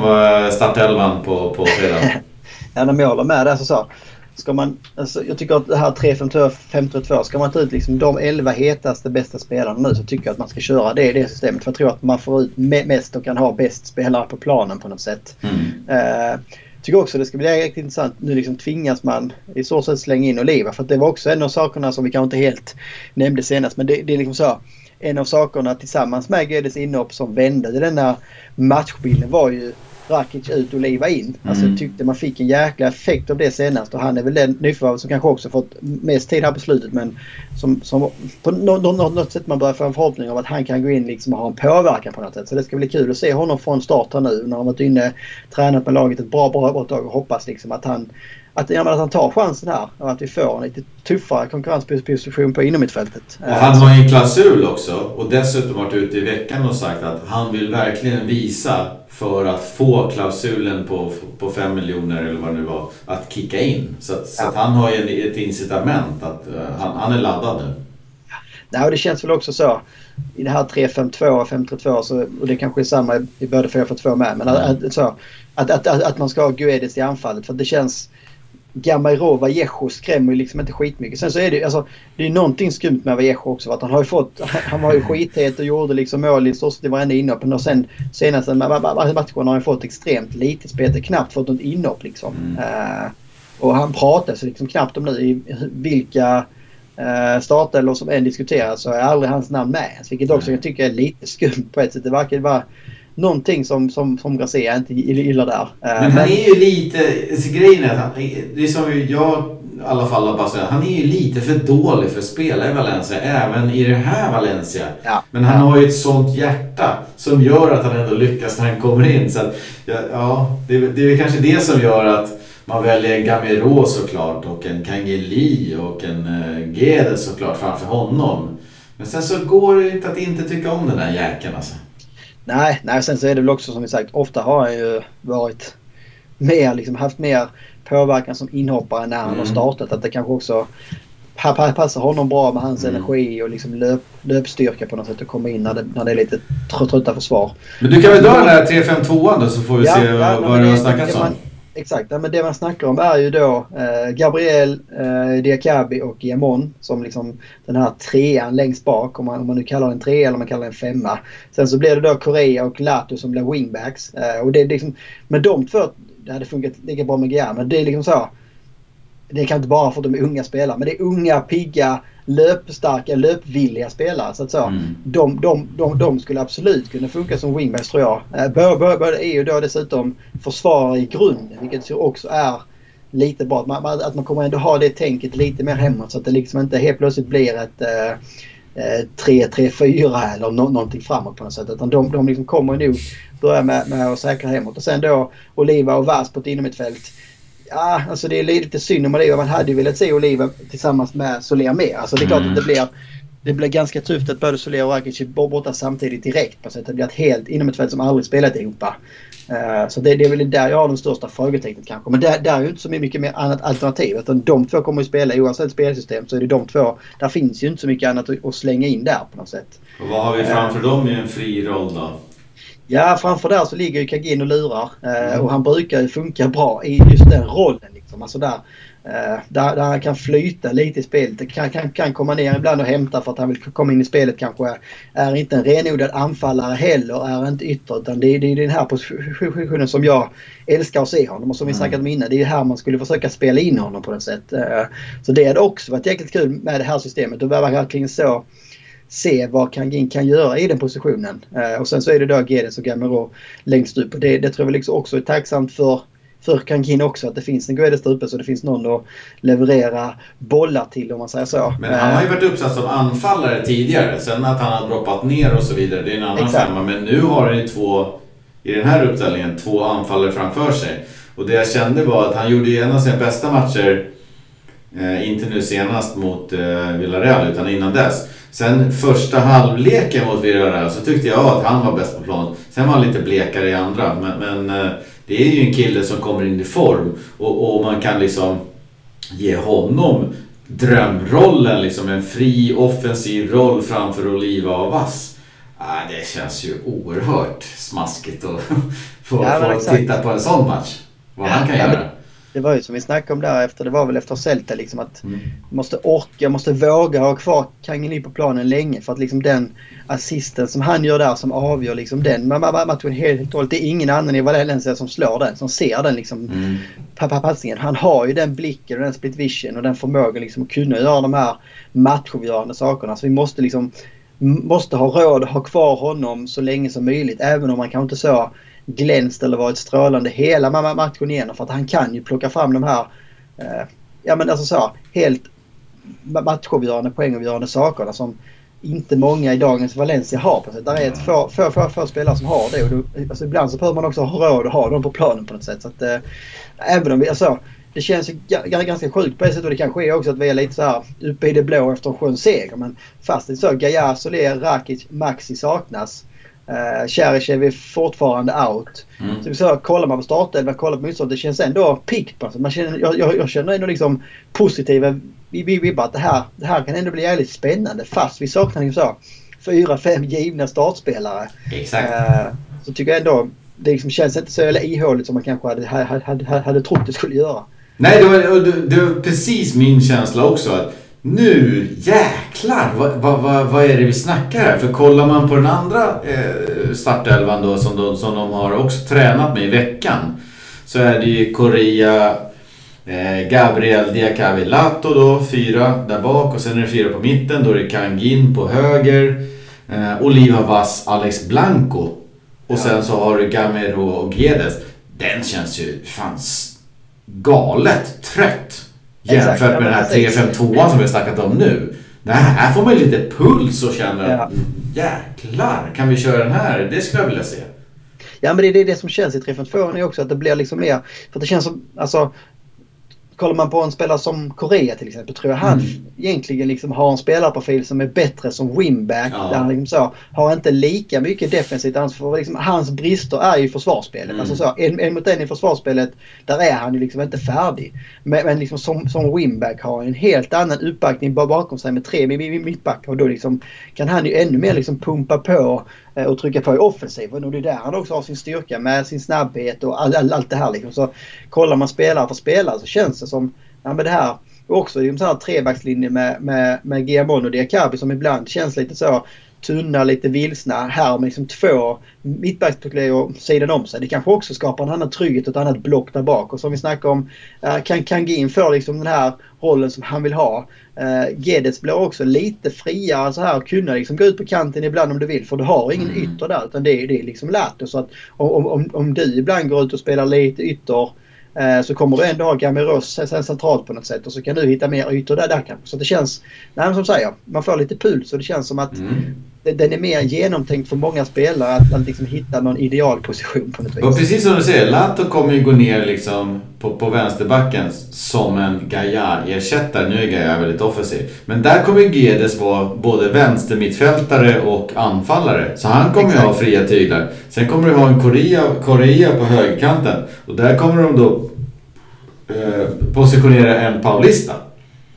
startelvan på, på fredag. ja, men jag håller med där. Så, så. Ska man, alltså, jag tycker att det här 3-5-2, ska man ta ut liksom de 11 hetaste bästa spelarna nu så tycker jag att man ska köra det i det systemet. För jag tror att man får ut mest och kan ha bäst spelare på planen på något sätt. Mm. Uh, tycker också det ska bli riktigt intressant. Nu liksom tvingas man i så sätt slänga in Oliva. För det var också en av sakerna som vi kanske inte helt nämnde senast. Men det, det är liksom så. En av sakerna tillsammans med Guedes inhopp som vände denna matchbilden var ju Rakic ut och Liva in. Alltså, mm. Alltså jag tyckte man fick en jäkla effekt av det senast och han är väl den nyförvärv som kanske också fått mest tid här på slutet men som, som på något, något, sätt man börjar få en förhoppning om att han kan gå in liksom och ha en påverkan på något sätt. Så det ska bli kul att se honom från start här nu när han varit inne tränat med laget ett bra, bra, bra tag och hoppas liksom att han att, ja, att han tar chansen här och att vi får en lite tuffare konkurrensposition på inomhittfältet. Och han har ju en klausul också och dessutom varit ute i veckan och sagt att han vill verkligen visa för att få klausulen på, på 5 miljoner eller vad det nu var att kicka in. Så, att, ja. så att han har ju ett incitament att uh, han, han är laddad nu. Nej, och det känns väl också så i det här 3-5-2 och 5-3-2 så, och det kanske är samma i, i både 4-4-2 med. Men mm. att, så, att, att, att, att man ska ha Guedes i anfallet för det känns Gamay Vallejo skrämmer ju liksom inte skitmycket. Sen så är det alltså, det är någonting skumt med Vallejo också. Att han har ju fått, han var ju skithet och gjorde liksom mål i stort sett i varenda inhopp. Och sen senaste matchen har han fått extremt lite spel. Knappt fått något inhopp liksom. Mm. Uh, och han pratar så liksom knappt om nu i vilka uh, startelvor som än diskuteras så är aldrig hans namn med. Vilket också jag tycker är lite skumt på ett sätt. Det verkar vara någonting som, som, som Garcia inte gillar där. Eh, men han är ju lite, alltså, grejen är att han, det är som jag i alla fall bara säga, han är ju lite för dålig för att spela i Valencia, även i det här Valencia. Ja. Men han har ju ett sånt hjärta som gör att han ändå lyckas när han kommer in. Så att, ja, ja det, det är kanske det som gör att man väljer en Gamero såklart och en Kangeli och en uh, Gede såklart framför honom. Men sen så går det inte att inte tycka om den där jäkeln alltså. Nej, nej, sen så är det väl också som vi sagt, ofta har han ju varit mer, liksom haft mer påverkan som inhoppare när han mm. har startat. Att det kanske också passar honom bra med hans mm. energi och liksom löp, löpstyrka på något sätt att komma in när det, när det är lite trötta försvar. Men du kan väl dra den där 3-5-2an då så får vi ja, se ja, vad det har snackats om. Exakt, men det man snackar om är ju då eh, Gabriel, eh, Diakabi och Yamon som liksom den här trean längst bak om man, om man nu kallar den trea eller om man kallar den femma. Sen så blir det då Korea och Lato som blir wingbacks. Eh, och det är liksom, med de två, det hade funkat lika bra med Gia, men det är liksom så det kan inte bara för att de är unga spelare, men det är unga, pigga, löpstarka, löpvilliga spelare. Så att så, mm. de, de, de, de skulle absolut kunna funka som wingbacks tror jag. Både är ju då dessutom försvarare i grunden, vilket också är lite bra. Att man, att man kommer ändå ha det tänket lite mer hemåt så att det liksom inte helt plötsligt blir ett eh, 3-3-4 eh, eller no någonting framåt på något sätt. Utan de, de liksom kommer nog börja med, med att säkra hemåt. Och sen då Oliva och Vass på ett innermittfält. Ja, alltså det är lite synd om Oliva. Man hade ju velat se Oliva tillsammans med Soler mer. Alltså det är klart att det blir det blir ganska tufft att både Soler och Rakic är borta samtidigt direkt. På sätt. Det blir ett helt innermittfält som aldrig spelat ihop. Uh, så det, det är väl där jag har de största frågetecknen kanske. Men där, där är ju inte så mycket mer annat alternativ. Utan de två kommer att spela oavsett spelsystem så är det de två. Där finns ju inte så mycket annat att, att slänga in där på något sätt. Och vad har vi framför uh, dem i en fri roll då? Ja, framför där så ligger ju Kagin och lurar. Uh, mm. Och han brukar ju funka bra i just den rollen. Liksom. Alltså där, Uh, där, där han kan flyta lite i spelet. Kan, kan, kan komma ner ibland och hämta för att han vill komma in i spelet kanske. Är, inte en renodlad anfallare heller. Är inte ytter. Utan det, det är den här positionen som jag älskar att se honom. Och som vi mm. snackat om innan. Det är här man skulle försöka spela in honom på något sätt. Uh, så det hade också varit jäkligt kul med det här systemet. Och verkligen så se vad Kangin kan göra i den positionen. Uh, och sen så är det då Gedes och Gamero längst upp. Och det, det tror jag liksom också är tacksamt för för Kankin också att det finns en Guedes där uppe så det finns någon att leverera bollar till om man säger så. Men han har ju varit uppsatt som anfallare tidigare. Sen att han har droppat ner och så vidare, det är en annan Exakt. femma. Men nu har han ju två, i den här uppställningen, två anfallare framför sig. Och det jag kände var att han gjorde ju en av sina bästa matcher, eh, inte nu senast mot eh, Villarreal utan innan dess. Sen första halvleken mot Villarreal så tyckte jag att han var bäst på plan. Sen var han lite blekare i andra. Men, men eh, det är ju en kille som kommer in i form och, och man kan liksom ge honom drömrollen, liksom en fri offensiv roll framför Oliva och Vass. Ah, det känns ju oerhört smaskigt att få, ja, få titta på en sån match. Vad ja, han kan ja, göra det var ju som vi snackade om där efter, det var väl efter Celta liksom att mm. måste orka, måste våga ha kvar Kangeli på planen länge för att liksom den assisten som han gör där som avgör liksom den matchen helt och hållet. Det är ingen annan i Valencia som slår den, som ser den liksom mm. passningen. Han har ju den blicken och den split vision och den förmågan liksom att kunna göra de här matchavgörande sakerna. Så vi måste liksom måste ha råd att ha kvar honom så länge som möjligt även om man kanske inte så glänst eller varit strålande hela matchen igenom. För att han kan ju plocka fram de här, eh, ja men alltså så, helt matchavgörande, poängavgörande sakerna som inte många i dagens Valencia har på sätt. Där är ett få, få, få, få spelare som har det. Och då, alltså ibland så behöver man också ha råd att ha dem på planen på något sätt. Så att, eh, även om vi, alltså, det känns ju ganska sjukt på det sättet och det kanske är också att vi är lite så här uppe i det blå efter en skön seger. Men fast det är så, Gaia, Soler, Rakic, Maxi saknas. Uh, Cheryshev är fortfarande out. Mm. Så, så kollar man på startelvan, kollar på motståndet. Det känns ändå piggt. Alltså. Man känner, jag, jag, jag känner ändå liksom positiva vibbar att det här, det här kan ändå bli jävligt spännande. Fast vi saknar liksom så fyra, fem givna startspelare. Exakt. Uh, så tycker jag ändå det liksom känns inte så jävla ihåligt som man kanske hade, hade, hade, hade trott det skulle göra. Nej, det var, det var precis min känsla också. Att nu jäklar, vad, vad, vad, vad, är det vi snackar här? För kollar man på den andra eh, startelvan då som de, som de har också tränat med i veckan. Så är det ju Korea, eh, Gabriel Diakavi Lato då, fyra där bak och sen är det fyra på mitten. Då är det Kangin på höger, eh, Oliva Vass, Alex Blanco. Och ja. sen så har du Gamero och Guedes. Den känns ju fan galet trött. Jämfört med den här 352 som vi har snackat om nu. Det här får man lite puls och känner ja. jäklar, kan vi köra den här? Det skulle jag vilja se. Ja men det är det som känns i 352 också att det blir liksom mer, för det känns som, alltså kollar man på en spelare som Korea till exempel tror jag han mm. egentligen liksom har en spelarprofil som är bättre som winback. Ja. Där han liksom så, har inte lika mycket defensivt ansvar. Liksom, hans brister är ju försvarsspelet. Mm. Alltså så, en, en mot en i försvarsspelet, där är han ju liksom inte färdig. Men, men liksom som, som winback har en helt annan uppbackning bakom sig med tre mittbackar. Och då liksom kan han ju ännu mer liksom pumpa på Eh, och trycka på i offensiven. Och det är där han också har sin styrka med sin snabbhet och all, all, allt det här. Liksom. Så kollar man spelare för spelare så känns det som ja, men det här och också en sån här trebackslinje med, med, med Giamon och Diakabi som ibland känns lite så tunna, lite vilsna. Här med liksom två mittbackskollegor sidan om sig. Det kanske också skapar en annan trygghet och ett annat block där bak. Och som vi snackade om, uh, kan Kangin få liksom den här rollen som han vill ha. Uh, Gedes blir också lite friare så här och kunna liksom gå ut på kanten ibland om du vill. För du har ingen mm. ytter där utan det är, det är liksom Lato. Så att om, om, om du ibland går ut och spelar lite ytter Eh, Eh, så kommer du ändå ha Gamiros centralt på något sätt och så kan du hitta mer ytor där, där kanske. Så det känns, nej, som säger, man får lite puls och det känns som att mm den är mer genomtänkt för många spelare att, att liksom hitta någon idealposition på något vis. Och precis som du säger, Lato kommer ju gå ner liksom på, på vänsterbacken som en Gaia-ersättare. Nu är Gaia väldigt offensiv. Men där kommer Gedes vara både vänstermittfältare och anfallare. Så han kommer ju ha fria tyglar. Sen kommer du ha en Korea, Korea på högerkanten. Och där kommer de då eh, positionera en Paulista.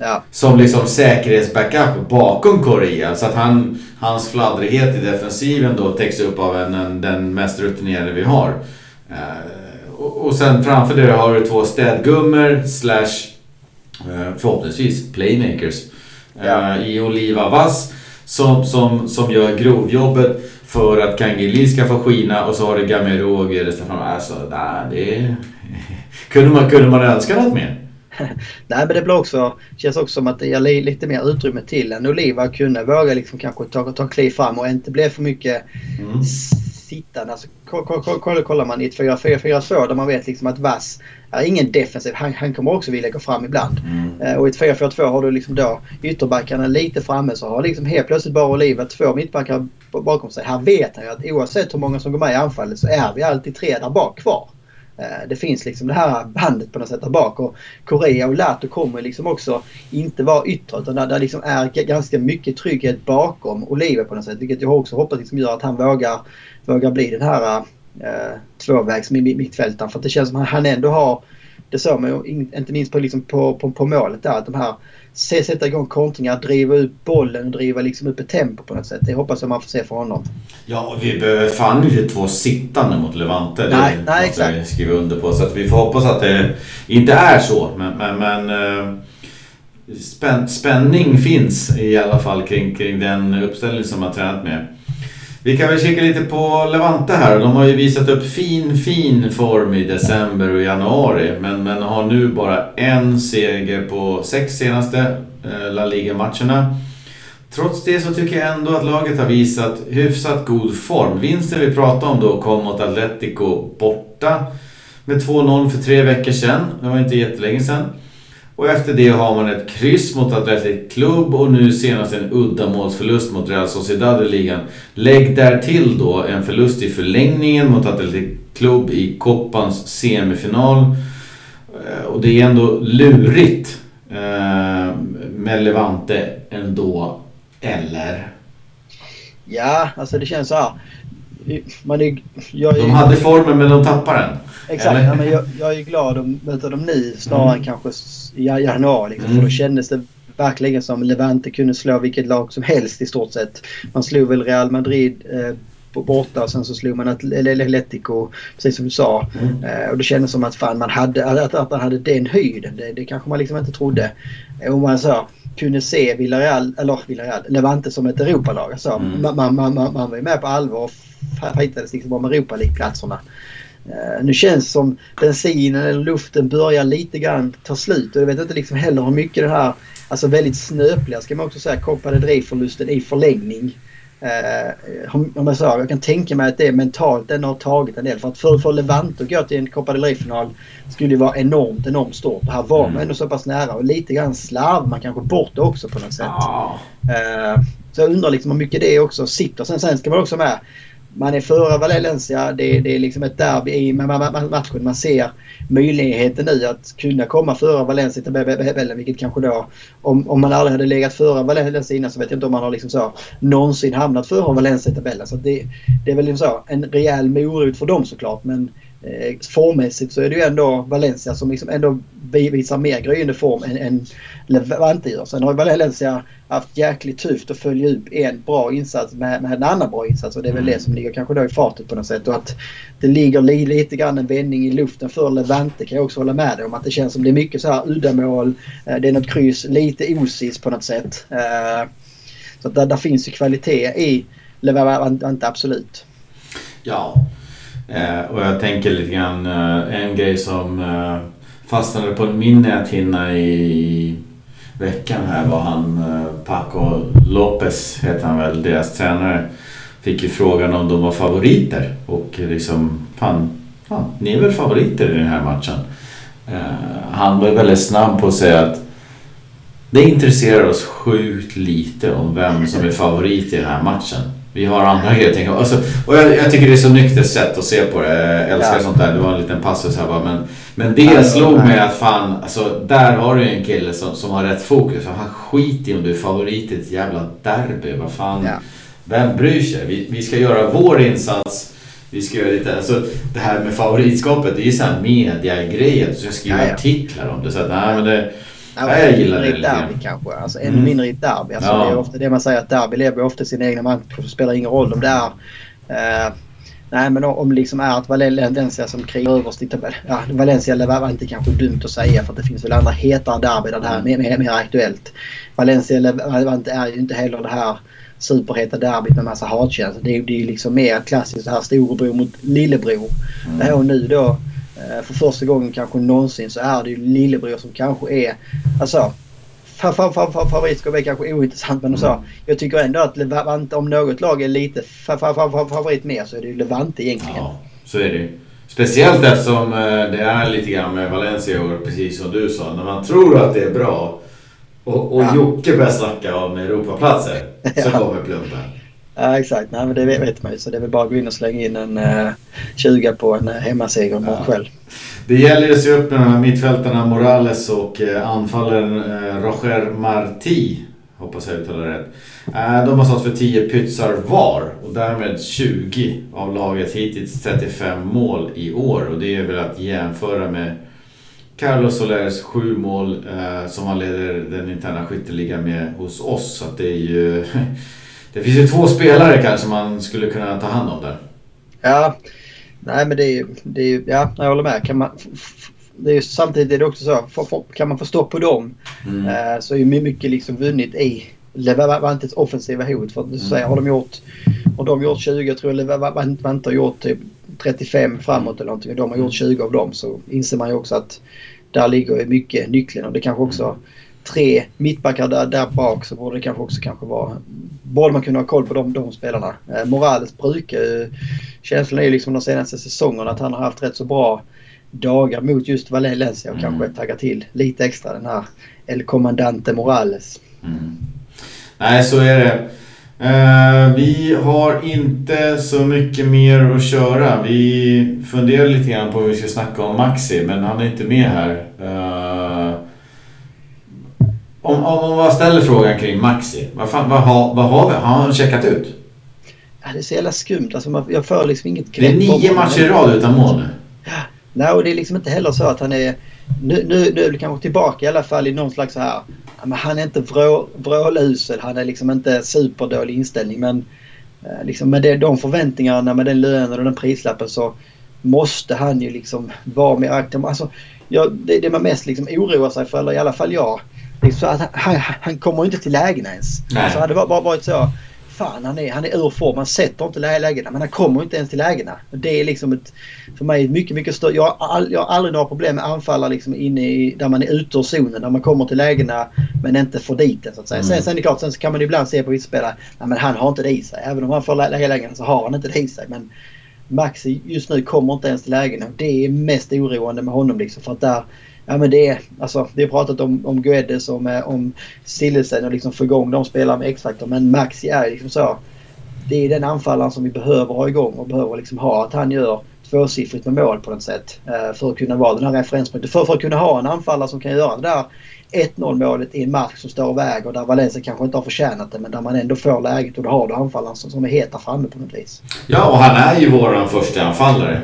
Ja. Som liksom säkerhetsbackup bakom Korea. Så att han, hans fladdrighet i defensiven då täcks upp av en, en, den mest rutinerade vi har. Eh, och, och sen framför det har du två städgummor slash eh, förhoppningsvis playmakers. Ja. Eh, I Oliva Vass som, som, som gör grovjobbet för att Kangeli ska få skina och så har du Gamero och Geres Alltså, nej, det kunde man, kunde man önska något mer? Nej men det blir också, känns också som att det ger lite mer utrymme till en Oliva att kunna våga liksom kanske ta, ta kliv fram och inte bli för mycket mm. sittande. Alltså, kollar, kollar man i ett 4-4-4-2 där man vet liksom att Vass är ingen defensiv. Han, han kommer också vilja gå fram ibland. Mm. Uh, och i ett 4-4-2 har du liksom då ytterbackarna lite framme så har liksom helt plötsligt bara Oliva två mittbackar bakom sig. Här vet han ju att oavsett hur många som går med i anfallet så är vi alltid tre där bak kvar. Eh, det finns liksom det här bandet på något sätt där bak och Korea och Lato kommer liksom också inte vara yttre utan där det liksom är ganska mycket trygghet bakom Oliver på något sätt. Vilket jag också hoppas liksom gör att han vågar, vågar bli den här eh, tvåvägs mittfältaren. För att det känns som att han ändå har, det såg man ju inte minst på, liksom på, på, på målet där, att de här sätta igång kontringar, driva ut bollen och driva liksom upp ett tempo på något sätt. Det hoppas jag man får se för honom. Ja, och vi behöver fan inte två sittande mot Levante. Nej, det nej exakt. Jag skriva under på. Så vi får hoppas att det inte är så. Men, men, men eh, spänn, spänning finns i alla fall kring, kring den uppställning som man tränat med. Vi kan väl kika lite på Levante här. De har ju visat upp fin, fin form i december och januari. Men, men har nu bara en seger på sex senaste eh, La Liga-matcherna. Trots det så tycker jag ändå att laget har visat hyfsat god form. Vinsten vi pratade om då kom mot Atletico borta med 2-0 för tre veckor sedan. Det var inte jättelänge sedan. Och efter det har man ett kryss mot Atletic Club och nu senast en uddamålsförlust mot Real Sociedad i ligan. Lägg därtill då en förlust i förlängningen mot Atletic Club i Coppans semifinal. Eh, och det är ändå lurigt eh, med Levante ändå, eller? Ja, alltså det känns så här. Man är, jag är, de hade formen men de tappade den. Exakt. Ja, men jag, jag är glad att möta dem nu snarare mm. än kanske i januari. Liksom, mm. För då kändes det verkligen som Levante kunde slå vilket lag som helst i stort sett. Man slog väl Real Madrid eh, borta och sen så slog man Atletico precis som du sa. Mm. Eh, och det kändes som att fan man hade, att, att man hade den höjden. Det, det kanske man liksom inte trodde. Och man så, kunde se Villarreal, eller Villarreal, Levante som ett Europalag. Alltså, mm. man, man, man, man var ju med på allvar fightades liksom om Europa League-platserna. Uh, nu känns det som bensinen eller luften börjar lite grann ta slut och jag vet inte liksom heller hur mycket det här, alltså väldigt snöpliga ska man också säga, Copa del Rey-förlusten i förlängning. Uh, om jag, sa, jag kan tänka mig att det mentalt den har tagit en del. För att för, för Levante att gå till en Copa del Rey-final skulle ju vara enormt, enormt stort. Och här var man mm. ändå så pass nära och lite grann slarv man kanske bort det också på något sätt. Uh, så jag undrar liksom hur mycket det också sitter. Sen, sen ska man också med man är före Valencia. Det, det är liksom ett derby i matchen. Man ser möjligheten nu att kunna komma före Valencia till tabellen. Vilket kanske då, om, om man aldrig hade legat före Valencia innan så vet jag inte om man har liksom så någonsin hamnat före Valencia i tabellen. Så det, det är väl liksom så en rejäl morot för dem såklart. Men eh, formmässigt så är det ju ändå Valencia som liksom ändå visar mer gryende form än, än Levante gör. Sen har Valencia haft jäkligt tufft att följa upp en bra insats med, med en annan bra insats och det är väl mm. det som ligger kanske då i fartet på något sätt. Och att det ligger li, lite grann en vändning i luften för Levante kan jag också hålla med dig om. Att det känns som det är mycket så här uddamål, eh, det är något kryss, lite osis på något sätt. Eh, Så där, där finns ju kvalitet i Levante absolut. Ja, eh, och jag tänker lite grann eh, en grej som eh, fastnade på min näthinna i veckan här var han eh, Paco Lopez heter han väl, deras tränare. Fick ju frågan om de var favoriter och liksom fan, fan ni är väl favoriter i den här matchen. Eh, han var väldigt snabb på att säga att det intresserar oss sjukt lite om vem som är favorit i den här matchen. Vi har andra grejer att tänka alltså, Och jag, jag, tycker det är så nyktert sätt att se på det. Jag älskar ja. sånt där. Det var en liten passus här bara. Men, men det ja, slog mig att fan, alltså, där har du en kille som, som har rätt fokus. Han skiter i om du är favorit i ett jävla derby. Vad fan. Ja. Vem bryr sig? Vi, vi ska göra vår insats. Vi ska göra lite, alltså det här med favoritskapet det är ju sån mediagrej. Att du ska skriva artiklar om det. Så att, nej, men det Ja, jag gillar det lite derby kanske. Alltså, ännu mm. mindre i ett derby. Alltså, ja. Det är ofta det man säger att derby lever ofta sina egna matcher. Det spelar ingen roll om det är... Uh, nej men om det liksom är att Valencia som krigar överst i tabellen. Ja, Valencia var inte kanske dumt att säga för att det finns väl andra hetare derby där det här är mer, mer, mer aktuellt. Valencia Levante är ju inte heller det här superheta derbyt med massa hatkänslor. Det är ju liksom mer klassiskt det här storebror mot lillebror. Mm. Det och nu då Eh, för första gången kanske någonsin så är det ju lillebror som kanske är... Alltså favoritskap är kanske ointressant men så. Mm. Jag tycker ändå att Levante, om något lag är lite favorit mer så är det ju Levante egentligen. Ja, så är det Speciellt eftersom eh, det är lite grann med Valencia och precis som du sa. När man tror att det är bra och, och ja. Jocke börjar snacka om Europaplatser så kommer plumpen. Ja exakt, Nej, men det vet man ju. Så det är väl bara att gå in och slänga in en eh, 20 på en uh, hemmaseger imorgon ja. kväll. Det gäller att se upp med mittfältarna Morales och uh, anfallaren uh, Roger Marti. Hoppas jag uttalar rätt. Uh, de har stått för 10 pytsar var och därmed 20 av laget hittills 35 mål i år. Och det är väl att jämföra med Carlos Solers sju mål uh, som han leder den interna skytteligan med hos oss. Så att det är ju Det finns ju två spelare kanske man skulle kunna ta hand om där. Ja, nej men det är ju, det är ja, jag håller med. Kan man, det är ju, samtidigt är det också så, för, för, kan man få stopp på dem mm. eh, så är ju mycket liksom vunnit i Levantes offensiva hot. För att mm. säga, har de gjort, har de gjort 20, jag tror Levante har gjort typ 35 framåt eller någonting och de har gjort 20 av dem så inser man ju också att där ligger mycket nyckeln och det kanske också mm tre mittbackar där, där bak så borde det kanske också kanske vara... Borde man kunna ha koll på de, de spelarna. Eh, Morales brukar ju... Känslan är ju liksom de senaste säsongerna att han har haft rätt så bra dagar mot just Valencia och mm. kanske taggar till lite extra den här El Comandante Morales. Mm. Nej, så är det. Uh, vi har inte så mycket mer att köra. Vi funderar lite grann på hur vi ska snacka om Maxi, men han är inte med här. Uh, om, om man ställer frågan kring Maxi, vad, fan, vad, har, vad har vi? Har han checkat ut? Ja, det är så jävla skumt. Alltså, man, jag får liksom inget grepp Det är nio matcher i rad utan mål nu. Ja, nej, och det är liksom inte heller så att han är... Nu, nu, nu är det kanske tillbaka i alla fall i någon slags så här... Men han är inte vrå, vrålusel, han är liksom inte superdålig inställning men... Eh, liksom med det, de förväntningarna, med den lönen och den prislappen så måste han ju liksom vara mer aktiv. Alltså, ja, det, det man mest liksom oroar sig för, eller i alla fall jag, så att han, han kommer inte till lägena ens. Nej. Alltså hade det bara varit så. Fan han är, han är ur form. Han sätter inte lägena men han kommer inte ens till lägena. Det är liksom ett, för mig mycket, mycket större. Jag all, jag har aldrig några problem med anfallare liksom inne i, där man är ute ur zonen. Där man kommer till lägena men inte får dit den så att säga. Mm. Sen, sen är det klart, sen så kan man ibland se på vissa spelare. Nej men han har inte det i sig. Även om han får lägena så har han inte det i sig. Men Maxi just nu kommer inte ens till lägena. Det är mest oroande med honom liksom. För att där Ja men det är, alltså vi har pratat om, om Guedes och med, om Sillesen och liksom få igång de spelarna med X-faktor. Men Maxi är liksom så. Det är den anfallaren som vi behöver ha igång och behöver liksom ha. Att han gör tvåsiffrigt med mål på något sätt. Eh, för att kunna vara den här referenspunkten. För, för att kunna ha en anfallare som kan göra det där 1-0 målet i en match som står och väger där Valencia kanske inte har förtjänat det men där man ändå får läget och då har du anfallaren som, som är het där framme på något vis. Ja och han är ju våran första anfallare.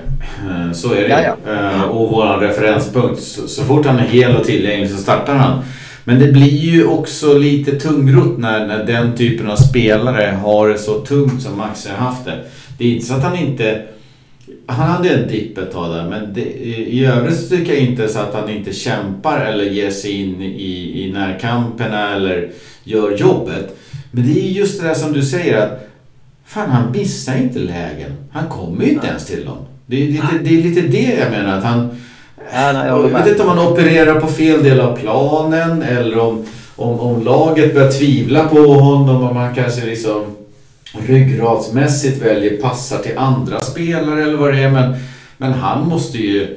Eh, så är det ja, ja. Eh, och våran referenspunkt. Så, så fort han är hel och tillgänglig så startar han. Men det blir ju också lite tungrot när, när den typen av spelare har det så tungt som Max har haft det. Det är inte så att han inte han hade en dipp ett tag där men det, i övrigt så tycker jag inte så att han inte kämpar eller ger sig in i, i närkamperna eller gör jobbet. Men det är just det där som du säger att fan han missar inte lägen. Han kommer ju inte ens till dem. Det är lite det, är lite det jag menar. Att han, Ja, nej, jag vet inte om han opererar på fel del av planen eller om, om, om laget börjar tvivla på honom. Om han kanske liksom ryggradsmässigt väljer passar till andra spelare eller vad det är. Men, men han måste ju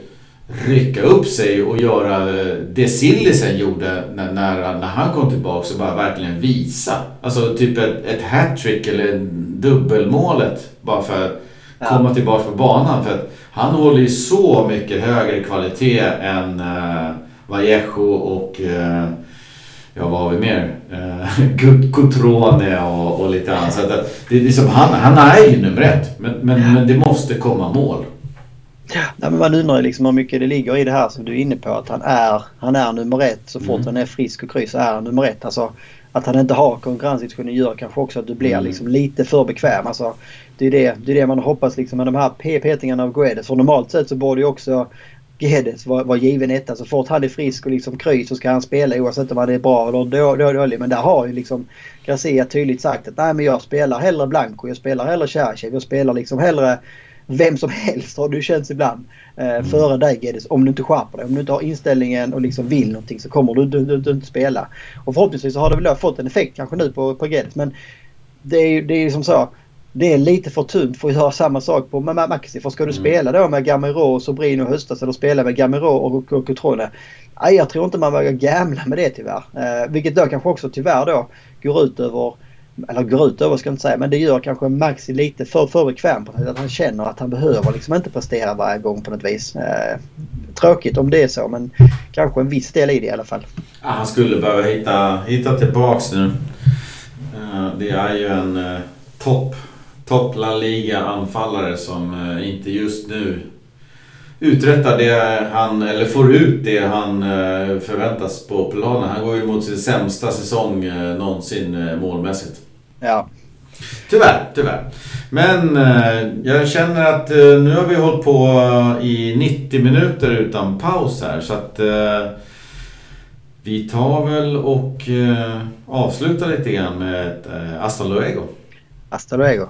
rycka upp sig och göra eh, det Sillisen gjorde när, när, när han kom tillbaka och bara verkligen visa. Alltså typ ett, ett hattrick eller dubbelmålet bara för att Ja. komma tillbaka på banan. För att han håller ju så mycket högre kvalitet än uh, Vallejo och uh, Ja, vad har vi mer? Uh, Cotrone och, och lite annat. Så att, att det är liksom, han, han är ju nummer ett. Men, men, men det måste komma mål. Nej, men man undrar ju liksom hur mycket det ligger i det här som du är inne på. Att han är, han är nummer ett. Så fort Mm. han är frisk och kry så är han nummer ett. Alltså, att han inte har konkurrenssituationen gör kanske också att du blir Mm. liksom lite för bekväm. Alltså, det, är det, det är det man hoppas liksom med de här p- petningarna av Guedes. För normalt sett så borde ju också Guedes vara vara given etta. Så fort han är frisk och liksom kry så ska han spela oavsett om han är bra eller då- då- dålig. Men där har ju liksom Garcia tydligt sagt att nej men jag spelar hellre Blanco, jag spelar hellre Cherchev, jag spelar liksom hellre vem som helst har det känts ibland. Eh, Före dig Guedes om du inte skärper dig. Om du inte har inställningen och liksom vill någonting så kommer du, du, du, du inte spela. Och förhoppningsvis så har det väl fått en effekt kanske nu på, på Guedes. Men det är ju det är som så. Det är lite för tunt för att göra samma sak på med Maxi. För ska du Mm. spela då med Gamero och Sobrino i höstas eller spela med Gamero och, och Cotrone. Nej, jag tror inte man vågar gamla med det tyvärr. Eh, vilket då kanske också tyvärr då går ut över eller går ut över ska jag inte säga, men det gör kanske Maxi lite för, för bekväm på sätt. Att han känner att han behöver liksom inte prestera varje gång på något vis. Eh, tråkigt om det är så, men kanske en viss del i det i alla fall. Ja, han skulle behöva hitta, hitta tillbaks nu. Eh, Det är ju en eh, topp top La Liga-anfallare som eh, inte just nu uträttar det han, eller får ut det han eh, förväntas på planen. Han går ju mot sin sämsta säsong eh, någonsin målmässigt. Ja, Tyvärr, tyvärr. Men jag känner att nu har vi hållit på i 90 minuter utan paus här så att vi tar väl och avslutar lite grann med ett Hasta luego. hasta luego.